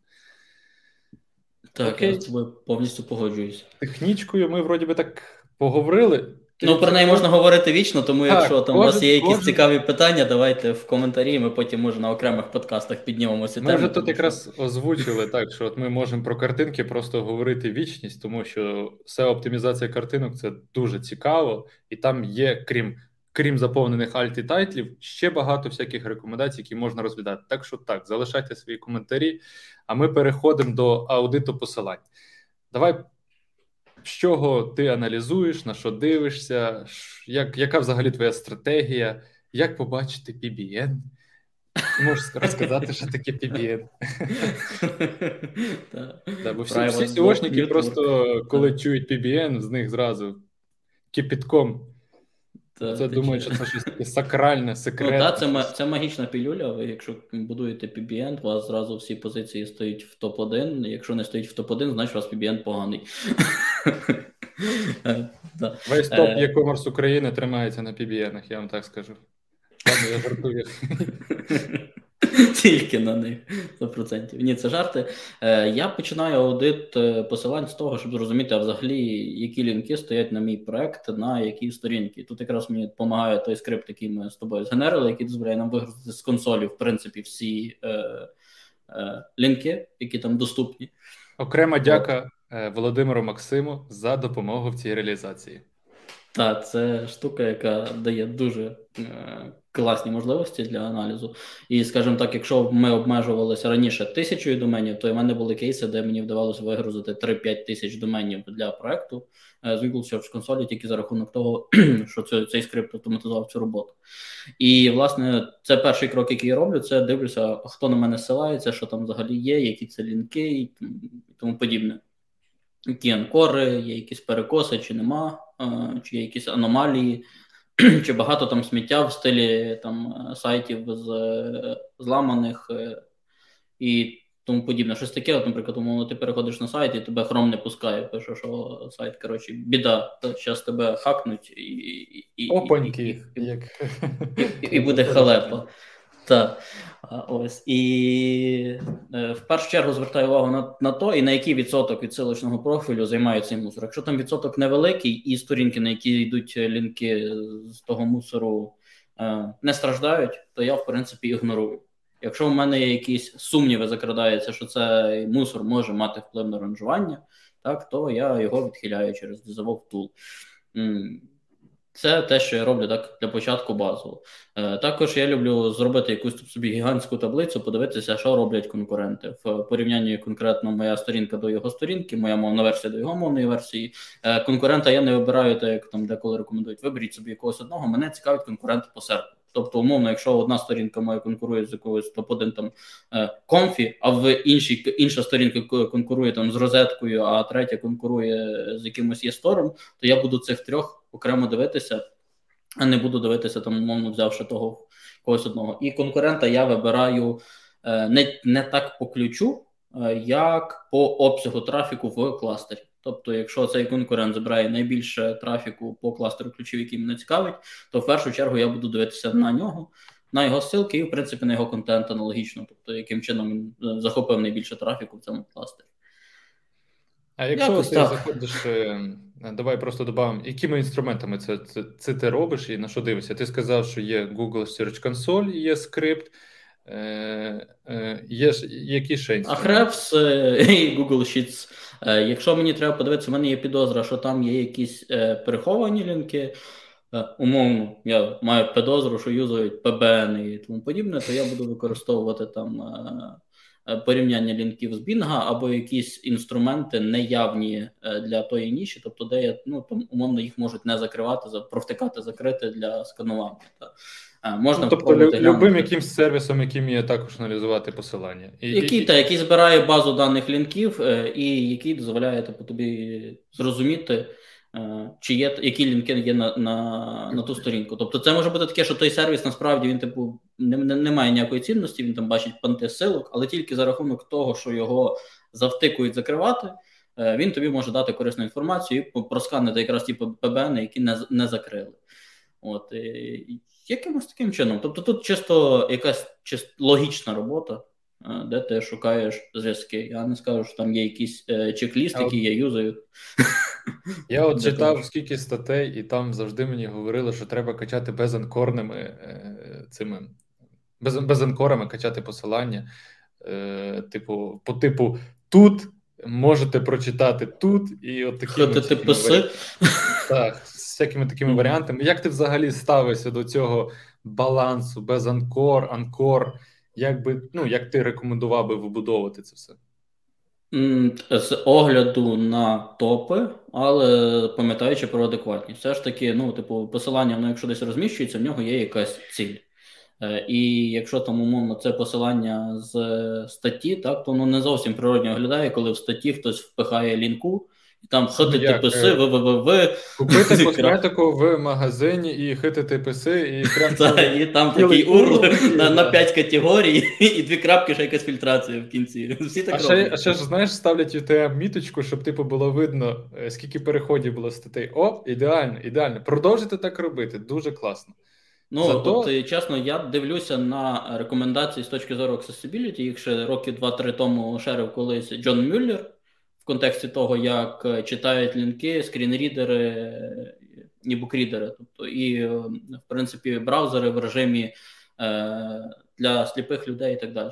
Так, Окей. я з тобою повністю погоджуюсь. Технічкою ми вроді би так поговорили. Ну, про неї можна говорити вічно, тому так, якщо там у вас є якісь кожен... цікаві питання, давайте в коментарі. Ми потім може на окремих подкастах піднімемо ці теми. Ми вже тут що... якраз озвучили так, що от ми можемо про картинки просто говорити вічність, тому що все оптимізація картинок це дуже цікаво, і там є, крім крім заповнених alt і title ів, ще багато всяких рекомендацій, які можна розглядати. Так що так, залишайте свої коментарі, а ми переходимо до аудиту посилань. Давай з чого ти аналізуєш, на що дивишся, як, яка взагалі твоя стратегія, як побачити PBN? Можеш розказати, що таке PBN. Бо всі сьогодні просто коли чують PBN, з них зразу кипітком та, це думаю, що це щось таке сакральне, секретне. Ну, так, це це магічна пілюля. Ви, якщо будуєте PBN, у вас зразу всі позиції стоять в топ-1. Якщо не стоїть в топ-1, значить у вас PBN поганий. Весь топ e-commerce України тримається на PBN, я вам так скажу. Я жартую. Тільки на них 100%. Ні, це жарти. Е, Я починаю аудит е, посилань з того, щоб зрозуміти, а взагалі, які лінки стоять на мій проект, на які сторінки. Тут якраз мені допомагає той скрипт, який ми з тобою згенерили, який дозволяє нам вигрузити з консолі, в принципі, всі е, е, лінки, які там доступні. Окрема дяка е, Володимиру Максиму за допомогу в цій реалізації. Так, це штука, яка дає дуже е, класні можливості для аналізу. І, скажімо так, якщо ми обмежувалися раніше тисячою доменів, то в мене були кейси, де мені вдавалося вигрузити 3-5 тисяч доменів для проекту е, з Google Search Console тільки за рахунок того, що цей скрипт автоматизував цю роботу. І, власне, це перший крок, який я роблю, це дивлюся, хто на мене ссилається, що там взагалі є, які це лінки і тому подібне. які анкори, є якісь перекоси, чи нема, е, чи є якісь аномалії, чи багато там сміття в стилі там сайтів з зламаних і тому подібне. Щось таке, от, наприклад, умовно, ти переходиш на сайт і тебе хром не пускає. Пише, що сайт, коротше, біда, зараз тебе хакнуть і і, і, Опаньки, і, як... і, і буде халепа. Так. Ось і е, в першу чергу звертаю увагу на на то, і на який відсоток відсилочного профілю займає цей мусор. Якщо там відсоток невеликий, і сторінки, на які йдуть лінки з того мусору, е, не страждають, то я в принципі ігнорую. Якщо в мене є якісь сумніви, закрадаються, що цей мусор може мати вплив на ранжування, так то я його відхиляю через Dissolve Tool. Це те, що я роблю так для початку базово. Е, також я люблю зробити якусь собі гігантську таблицю, подивитися, що роблять конкуренти в порівнянні конкретно моя сторінка до його сторінки, моя мовна версія до його мовної версії. Е, конкурента я не вибираю, так як там деколи рекомендують. Виберіть собі якогось одного. Мене цікавить конкурент по SERP у. Тобто, умовно, якщо одна сторінка моя конкурує з якоюсь топ-1 там Comfy, а в іншій інша сторінка конкурує там з Розеткою, а третя конкурує з якимось єстором, то я буду цих трьох окремо дивитися, а не буду дивитися там, умовно, взявши того когось одного. І конкурента я вибираю е, не, не так по ключу, е, як по обсягу трафіку в кластері. Тобто, якщо цей конкурент забирає найбільше трафіку по кластеру ключів, який мене цікавить, то в першу чергу я буду дивитися на нього, на його ссылки і, в принципі, на його контент аналогічно, тобто, яким чином він е, захопив найбільше трафіку в цьому кластері. А якщо Якось ти так. заходиш, е, давай просто додамо, якими інструментами це, це це, ти робиш і на що дивишся? Ти сказав, що є Google Search Console, є скрипт, е, е, є які ще інструменти? Ahrefs і Google Sheets. Е, якщо мені треба подивитися, в мене є підозра, що там є якісь е, переховані лінки. Е, умовно, я маю підозру, що юзають PBN і тому подібне, то я буду використовувати там порівняння лінків з Bing або якісь інструменти неявні для тої ніші, тобто, де я ну там умовно їх можуть не закривати, провтикати, закрити для сканування. Можна ну, Тобто лю- любим якимсь сервісом, який вміє також аналізувати посилання. І, Який, і... Та, який збирає базу даних лінків, е, і який дозволяє типу, тобі зрозуміти, е, чи є які лінки є на на, на ту сторінку. Тобто це може бути таке, що той сервіс насправді він типу не, не, не має ніякої цінності, він там бачить панти силок, але тільки за рахунок того, що його завтикують закривати. Е, він тобі може дати корисну інформацію і просканити якраз ті ПБН, які не не закрили. От якимось таким чином. Тобто тут чисто якась чисто логічна робота, е, де ти шукаєш зв'язки. Я не скажу, що там є якісь е, чек-ліст, які я юзаю. Я от читав скільки статей, і там завжди мені говорили, що треба качати безанкорними е, цими без, безанкорами качати посилання. Е, Типу, по типу тут. Можете прочитати тут і от такі Так, всякими такими варіантами. Як ти взагалі ставишся до цього балансу без анкор, анкор? Як би, ну, як ти рекомендував би вибудовувати це все? З огляду на топи, але пам'ятаючи про адекватність. Все ж таки, ну, типу, посилання, ну, якщо десь розміщується, в нього є якась ціль. Е, і якщо там умовно це посилання з статті, так то воно не зовсім природньо виглядає, коли в статті хтось впихає лінку, там хтпс, е, ввв. Купити косметику в магазині і хтпс, і прям і там такий урл на на 5 категорій, і дві крапки, ще якась фільтрація в кінці. Всі так А ще, а ще ж знаєш, ставлять UTM міточку, щоб типу було видно, е, скільки переходів було статей. О, ідеально, ідеально. Продовжуйте так робити, дуже класно. Ну, Зато... тобто, чесно, я дивлюся на рекомендації з точки зору accessibility, Їх ще роки два-три тому шерив колись Джон Мюллер контексті того, як е, читають лінки, скрінрідери і букрідери. Тобто, і, е, в принципі, браузери в режимі е, для сліпих людей і так далі.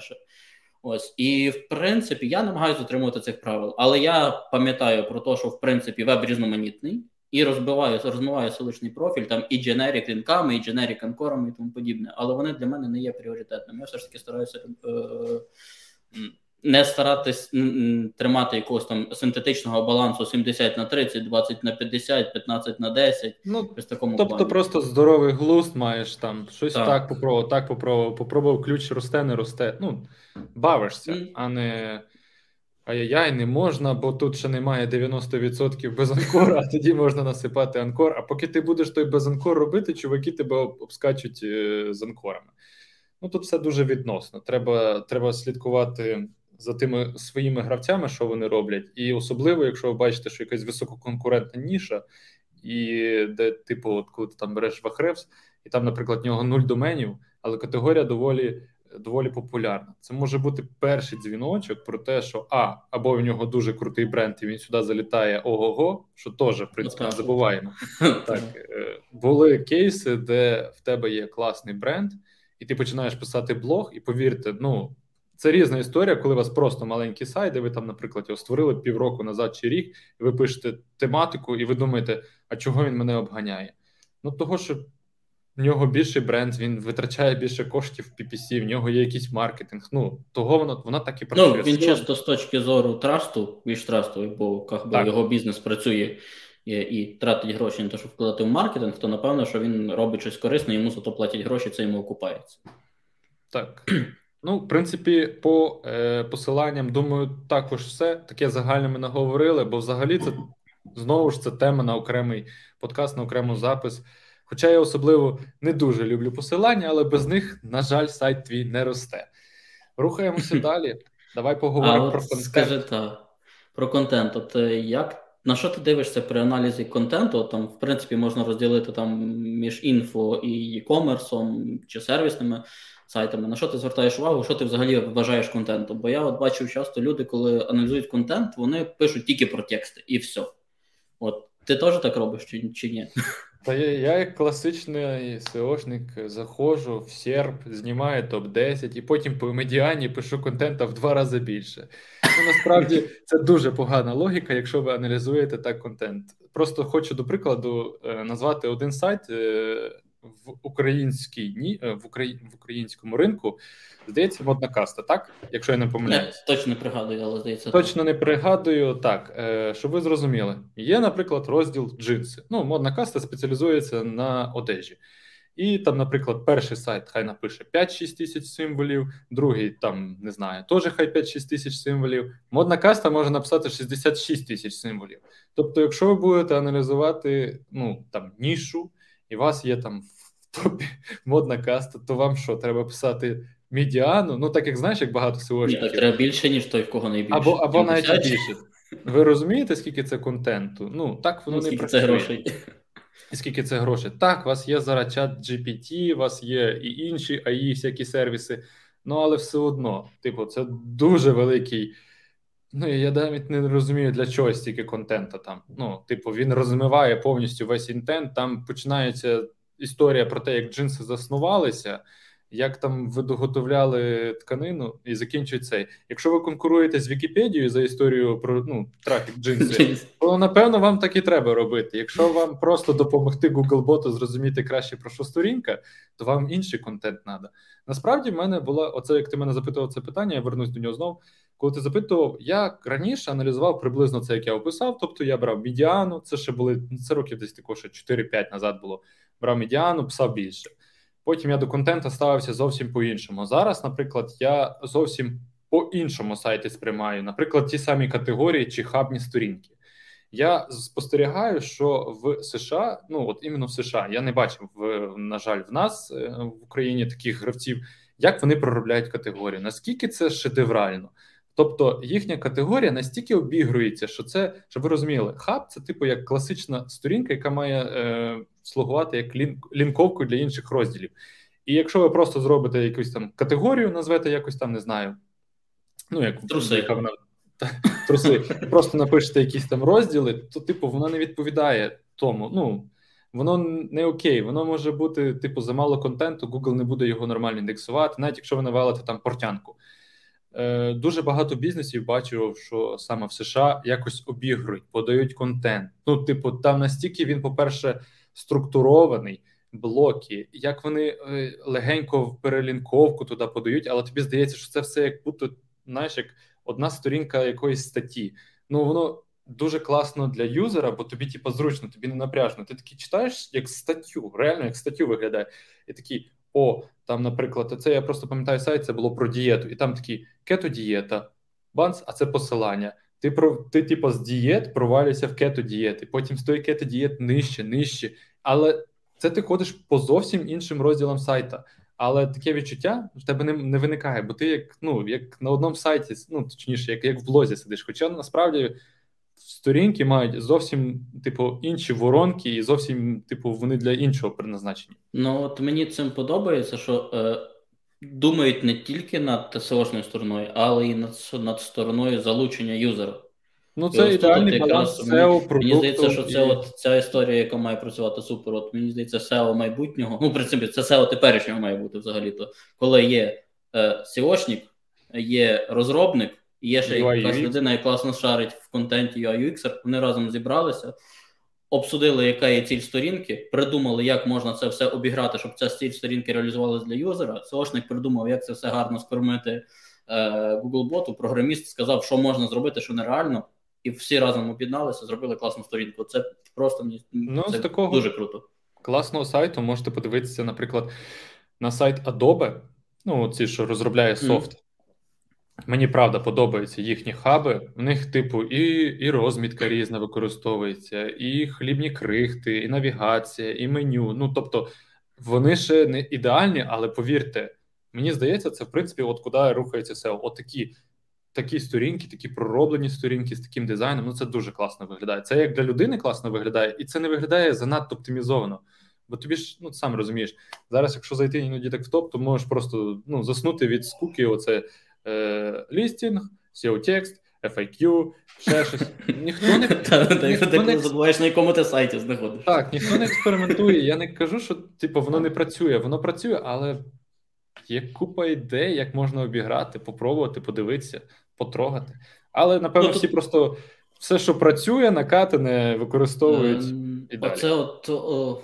Ось, і в принципі, я намагаюся дотримувати цих правил, але я пам'ятаю про те, що в принципі веб різноманітний і розбиваю, розмиваю селищний профіль там і дженерік лінками, і дженерік анкорами і тому подібне. Але вони для мене не є пріоритетними. Я все ж таки стараюся е, не старатись тримати якогось там синтетичного балансу 70 на 30, 20 на 50, 15 на 10. Ну, такому Тобто плані. просто здоровий глузд маєш там щось так, так попробував, так попробував, попробував ключ росте, не росте. Ну, бавишся, mm. а не. ай-яй, не можна, бо тут ще немає 90% без анкора, а тоді можна насипати анкор. А поки ти будеш той без анкор робити, чуваки тебе обскачуть е, з анкорами. Ну тут все дуже відносно. Треба, Треба слідкувати. За тими своїми гравцями, що вони роблять, і особливо, якщо ви бачите, що якась висококонкурентна ніша, і де, типу, от коли ти там береш Вахревс, і там, наприклад, в нього нуль доменів, але категорія доволі доволі популярна. Це може бути перший дзвіночок про те, що а або в нього дуже крутий бренд, і він сюди залітає ого-го, що теж в принципі не забуваємо. Так е, були кейси, де в тебе є класний бренд, і ти починаєш писати блог, і повірте, ну. Це різна історія, коли у вас просто маленький сайт, де ви там, наприклад, його створили півроку назад чи рік, і ви пишете тематику, і ви думаєте, а чого він мене обганяє? Ну того, що в нього більший бренд, він витрачає більше коштів в PPC, в нього є якийсь маркетинг. Ну того воно вона так і ну, працює. Ну, Він чисто з точки зору трасту, більш трастовий, бо як його бізнес працює і, і тратить гроші на те, щоб вкладати в маркетинг, то напевно, що він робить щось корисне, йому за то платять гроші, це йому окупається. Так. Ну, в принципі, по е, посиланням, думаю, також все таке загальне ми наговорили, бо взагалі це знову ж це тема на окремий подкаст, на окремий запис. Хоча я особливо не дуже люблю посилання, але без них, на жаль, сайт твій не росте. Рухаємося далі. Давай поговоримо а про контент. Скажи так, про контент. От е, як на що ти дивишся при аналізі контенту? Там, в принципі, можна розділити там між інфо і e-commerce чи сервісними сайтами. На що ти звертаєш увагу? Що ти взагалі вважаєш контентом? Бо я от бачив часто люди, коли аналізують контент, вони пишуть тільки про тексти і все. От ти теж так робиш чи, чи ні? Та я, я як класичний SEOшник заходжу в серп, знімаю топ-10 і потім по медіані пишу контента в два рази більше. Ну, Насправді це дуже погана логіка, якщо ви аналізуєте так контент. Просто хочу до прикладу е, назвати один сайт е, в українській ні е, в, Украї... в українському ринку. Здається, модна каста, так? Якщо я не помиляюсь. Точно не пригадую, але здається. Точно не пригадую так, е, щоб ви зрозуміли. Є, наприклад, розділ джинси. Ну, модна каста спеціалізується на одежі. І там, наприклад, перший сайт хай напише 5-6 тисяч символів, другий там не знаю, теж хай 5-6 тисяч символів. Модна каста може написати 66 тисяч символів. Тобто, якщо ви будете аналізувати ну там нішу, і у вас є там в топі модна каста, то вам що треба писати? медіану, ну так як знаєш, як багато СОшників. Ні, так треба більше, ніж той, в кого найбільше. Або або навіть більше. Ви розумієте, скільки це контенту? Ну, так воно ну, не працює. це грошей. І скільки це грошей? Так, у вас є зараз чат GPT, у вас є і інші AI, всякі сервіси, ну але все одно, типу, це дуже великий. Ну, я навіть не розумію, для чого стільки контенту там. Ну, типу, він розмиває повністю весь інтент. Там починається історія про те, як джинси заснувалися як там ви доготовляли тканину і закінчують цей. Якщо ви конкуруєте з Вікіпедією за історію про ну, трафік джинси, то напевно вам так і треба робити. Якщо вам просто допомогти Google-боту зрозуміти краще про що сторінка, то вам інший контент треба. Насправді, в мене була оце, як ти мене запитував це питання, я вернусь до нього знов. Коли ти запитував, я раніше аналізував приблизно це, як я описав. Тобто я брав медіану, це ще були це років десь також 4-5 назад було. Брав медіану, писав більше. Потім я до контенту ставився зовсім по-іншому. Зараз, наприклад, я зовсім по-іншому сайті сприймаю, наприклад, ті самі категорії чи хабні сторінки. Я спостерігаю, що в США, ну от іменно в США, я не бачив, в, на жаль, в нас е, в Україні таких гравців, як вони проробляють категорію. Наскільки це шедеврально? Тобто їхня категорія настільки обігрується, що це, щоб ви розуміли, хаб це типу як класична сторінка, яка має е, слугувати як лінк, лінковку для інших розділів. І якщо ви просто зробите якусь там категорію, назвете якось там, не знаю, ну як труси, яка вона труси, просто напишете якісь там розділи, то типу вона не відповідає тому. Ну воно не окей, воно може бути, типу, замало контенту, Google не буде його нормально індексувати, навіть якщо ви навалите там портянку. Е, дуже багато бізнесів бачив, що саме в США якось обігрують, подають контент. Ну, типу, там настільки він, по-перше, структурований, блоки, як вони е, легенько в перелінковку туди подають, але тобі здається, що це все як будто знаєш, як одна сторінка якоїсь статті. Ну воно дуже класно для юзера, бо тобі, типу, зручно, тобі не напряжно. Ти такий читаєш як статтю, реально як статтю виглядає, і такий. О, там, наприклад, це я просто пам'ятаю сайт, це було про дієту, і там такі кето-дієта, банс, а це посилання. Ти про ти, типу, з дієт провалюєшся в кето дієти, потім з тої кето дієт нижче, нижче. Але це ти ходиш по зовсім іншим розділам сайта. Але таке відчуття в тебе не не виникає, бо ти як ну, як на одному сайті, ну точніше, як як в блозі сидиш. Хоча насправді сторінки мають зовсім типу інші воронки, і зовсім типу вони для іншого призначені. Ну от мені цим подобається, що е, думають не тільки над ТСОшною стороною, але й над над стороною залучення юзера. Ну, це ідеальний баланс SEO, продукту. Мені здається, що це і... от ця історія, яка має працювати супер. От мені здається, SEO майбутнього. Ну, в принципі, це SEO теперішнього має бути взагалі-то. Коли є е, SEOшник, є розробник, і є ще якась людина, яка класно шарить в контенті UI UX, Вони разом зібралися, обсудили, яка є ціль сторінки, придумали, як можна це все обіграти, щоб ця ціль сторінки реалізувалася для юзера. SEOшник придумав, як це все гарно скормити е, Google боту. Програміст сказав, що можна зробити, що нереально і всі разом об'єдналися, зробили класну сторінку. Це просто мені ну, це з такого дуже круто. Класного сайту можете подивитися, наприклад, на сайт Adobe, ну ці, що розробляє софт. Mm. Мені правда подобаються їхні хаби. У них, типу, і і розмітка різна використовується, і хлібні крихти, і навігація, і меню. Ну тобто вони ще не ідеальні, але повірте, мені здається, це в принципі, от куди рухається SEO. От такі такі сторінки, такі пророблені сторінки з таким дизайном. Ну це дуже класно виглядає. Це як для людини класно виглядає, і це не виглядає занадто оптимізовано. Бо тобі ж ну сам розумієш, зараз, якщо зайти іноді так в топ, то можеш просто ну заснути від скуки. Оце е, лістінг, SEO текст, FAQ, ще щось. Ніхто не забуваєш, на якому ти сайті знаходиш. Так, ніхто не експериментує. Я не кажу, що типу воно не працює. Воно працює, але є купа ідей, як можна обіграти, попробувати, подивитися потрогати. Але напевно, ну, всі просто все, що працює, накатане, використовують. Ем, і далі. Оце от о,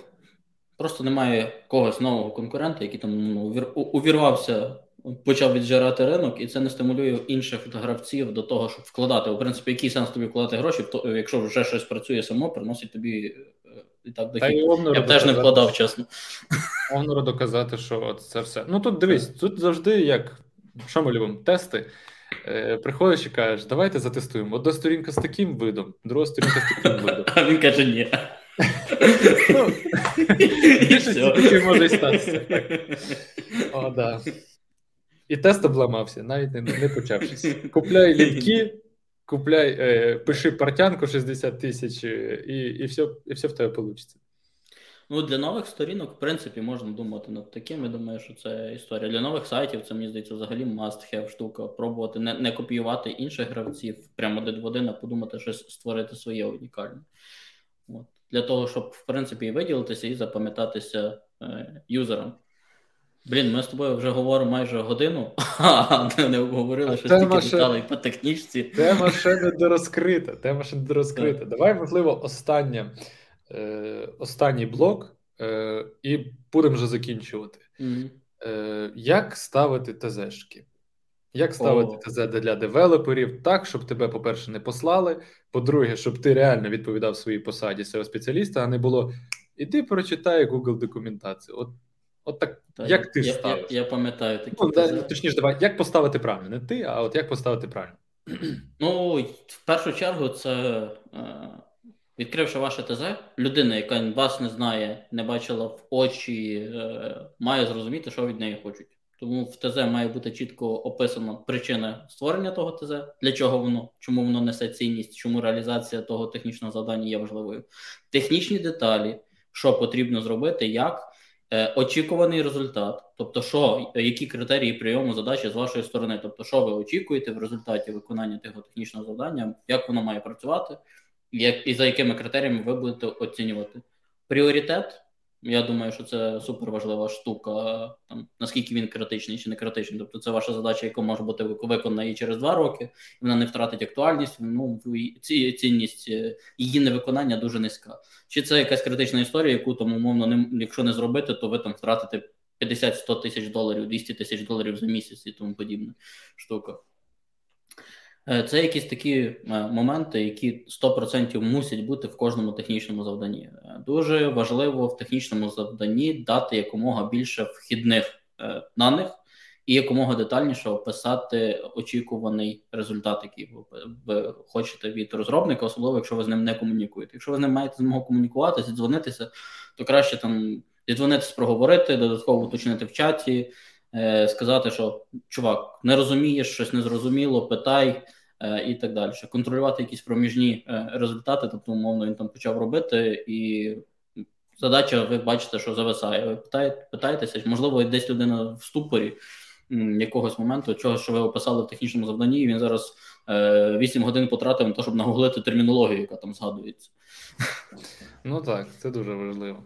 просто немає когось нового конкурента, який там ну, увірвався, почав віджирати ринок, і це не стимулює інших гравців до того, щоб вкладати. У принципі, який сенс тобі вкладати гроші, якщо вже щось працює само, приносить тобі. Е, і так дохід. Я б теж не вкладав, чесно. Овнору доказати, що це все. Ну тут дивись, тут завжди як що ми любимо, тести. Е, приходиш і кажеш, давайте затестуємо. Одна сторінка з таким видом, друга сторінка з таким видом. А він каже, ні. Ну, таке може і статися. О, да. І тест обламався, навіть не, не почавшись. Купляй лінки, купляй, е, пиши партянку 60 тисяч, і і, все і все в тебе вийде. Ну, для нових сторінок, в принципі, можна думати над таким. Я думаю, що це історія. Для нових сайтів це мені здається взагалі must-have штука. Пробувати не не копіювати інших гравців прямо один в один, а подумати щось створити своє унікальне. От. Для того, щоб в принципі і виділитися і запам'ятатися е, юзерам. Блін, ми з тобою вже говоримо майже годину, а не обговорили що тільки ще... деталей по технічці. Тема ще не дорозкрита. Тема ще не дорозкрита. Давай, можливо, останнє е, останній блок, е, і будемо вже закінчувати. Mm-hmm. Е, Як ставити ТЗшки? Як ставити. ТЗ для девелоперів так, щоб тебе, по-перше, не послали. По-друге, щоб ти реально відповідав своїй посаді seo спеціаліста, а не було іди прочитай Google документацію. От от так, так як ти я, ставиш? Я, я пам'ятаю такі. Ну, да, точніше, давай, як поставити правильно? Не ти, а от як поставити правильно? Ну, в першу чергу, це е, Відкривши ваше ТЗ, людина, яка вас не знає, не бачила в очі, е, має зрозуміти, що від неї хочуть. Тому в ТЗ має бути чітко описана причина створення того ТЗ, для чого воно, чому воно несе цінність, чому реалізація того технічного завдання є важливою. Технічні деталі, що потрібно зробити, як очікуваний результат, тобто, що, які критерії прийому задачі з вашої сторони, тобто, що ви очікуєте в результаті виконання того технічного завдання, як воно має працювати? Як і за якими критеріями ви будете оцінювати? Пріоритет. Я думаю, що це супер важлива штука, там наскільки він критичний чи не критичний. Тобто, це ваша задача, яка може бути виконана і через два роки, і вона не втратить актуальність. Ну ці цінність е, її невиконання дуже низька. Чи це якась критична історія, яку там умовно не якщо не зробити, то ви там втратите 50-100 тисяч доларів, 200 тисяч доларів за місяць і тому подібне штука. Е, це якісь такі е, моменти, які 100% мусять бути в кожному технічному завданні. Е, дуже важливо в технічному завданні дати якомога більше вхідних даних, і якомога детальніше описати очікуваний результат, який ви хочете від розробника, особливо якщо ви з ним не комунікуєте. Якщо ви з ним маєте змогу комунікувати, зідзвонитися, то краще там зідзвонитися, проговорити, додатково уточнити в чаті, сказати, що чувак, не розумієш, щось незрозуміло, питай. Е, і так далі. Контролювати якісь проміжні е, результати, тобто, умовно, він там почав робити, і задача, ви бачите, що зависає. Ви питаєте, питаєтеся, можливо, десь людина в ступорі якогось моменту, чого що ви описали в технічному завданні, і він зараз е, 8 годин потратив на те, щоб нагуглити термінологію, яка там згадується. Ну так, це дуже важливо.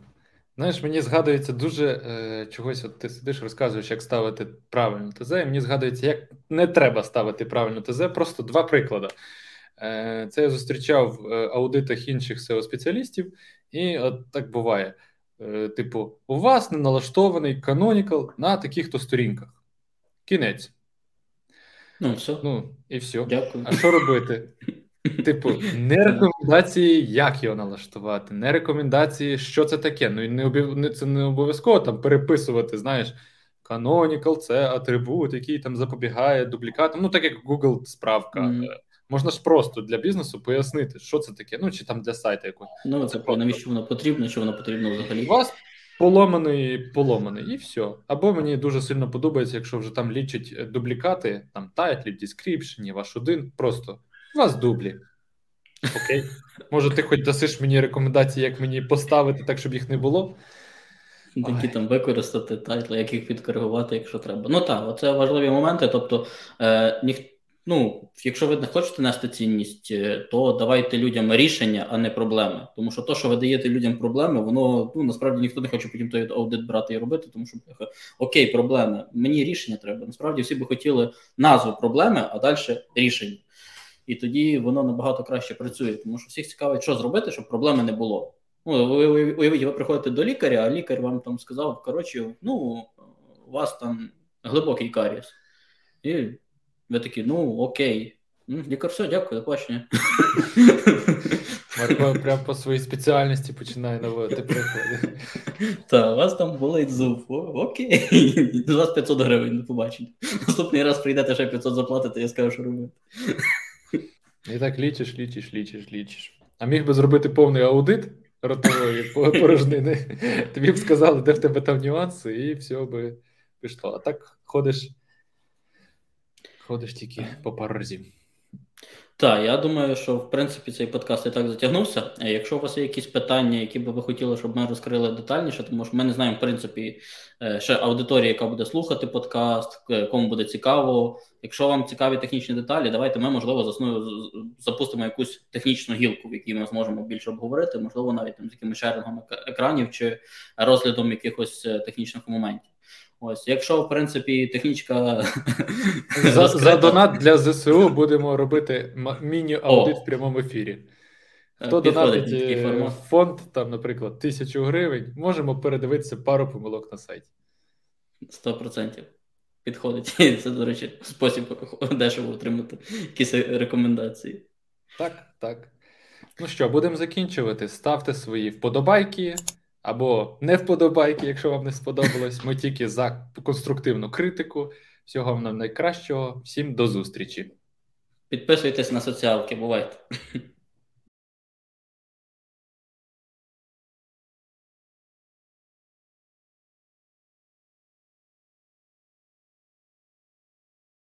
Знаєш, мені згадується дуже е, чогось, от ти сидиш, розказуєш, як ставити правильну ТЗ, і мені згадується, як не треба ставити правильну ТЗ, просто два приклади. Е, Це я зустрічав в е, аудитах інших SEO-спеціалістів, і от так буває. Е, Типу, у вас не налаштований canonical на таких-то сторінках. Кінець. Ну, все. Ну, і все. Дякую. А що робити? Типу, не рекомендації, як його налаштувати, не рекомендації, що це таке. Ну і не обов... це не обов'язково там переписувати, знаєш, canonical – це атрибут, який там запобігає дублікатам. Ну, так як Google справка. Mm-hmm. Можна ж просто для бізнесу пояснити, що це таке, ну чи там для сайту якогось. Ну, це про навіщо воно потрібно, чи воно потрібно взагалі. У вас поломаний, поломаний, і все. Або мені дуже сильно подобається, якщо вже там лічать е, дублікати, там тайтлі, description, ваш один, просто у вас дублі. Окей. Може, ти хоч дасиш мені рекомендації, як мені поставити так, щоб їх не було. Які там використати тайтли, як їх підкоригувати, якщо треба. Ну так, оце важливі моменти. Тобто, е, ніх, ну, якщо ви не хочете нести цінність, е, то давайте людям рішення, а не проблеми. Тому що то, що ви даєте людям проблеми, воно ну насправді ніхто не хоче потім той аудит брати і робити, тому що окей, проблеми. Мені рішення треба. Насправді всі би хотіли назву проблеми, а далі рішення і тоді воно набагато краще працює, тому що всіх цікавить, що зробити, щоб проблеми не було. Ну, ви уявіть, ви приходите до лікаря, а лікар вам там сказав: коротше, ну, у вас там глибокий карієс. І ви такі, ну окей. Лікар, все, дякую, до побачення. Марко прямо по своїй спеціальності починає наводити приклади. Так, у вас там болить зуб. О, окей. З вас 500 гривень до побачення. Наступний раз прийдете ще 500 заплатити, я скажу, що робити. І так лічиш, лічиш, лічиш, лічиш. А міг би зробити повний аудит ротової порожнини. Тобі б сказали, де в тебе там нюанси, і все би пішло. А так ходиш, ходиш тільки по пару разів. Так, я думаю, що в принципі цей подкаст і так затягнувся. Якщо у вас є якісь питання, які би ви хотіли, щоб ми розкрили детальніше, тому що ми не знаємо, в принципі, е, ще аудиторія, яка буде слухати подкаст, кому буде цікаво. Якщо вам цікаві технічні деталі, давайте ми, можливо, засну... запустимо якусь технічну гілку, в якій ми зможемо більше обговорити, можливо, навіть там з якимось шерингом екранів чи розглядом якихось е, технічних моментів. Ось, якщо в принципі технічка за за донат для ЗСУ будемо робити міні-аудит в прямому ефірі. Хто донатить е, фонд, там, наприклад, тисячу гривень, можемо передивитися пару помилок на сайті. Сто процентів. Підходить. Це, до речі, спосіб дешево отримати якісь рекомендації. Так, так. Ну що, будемо закінчувати. Ставте свої вподобайки або не вподобайки, якщо вам не сподобалось. Ми тільки за конструктивну критику. Всього вам найкращого. Всім до зустрічі. Підписуйтесь на соціалки, бувайте.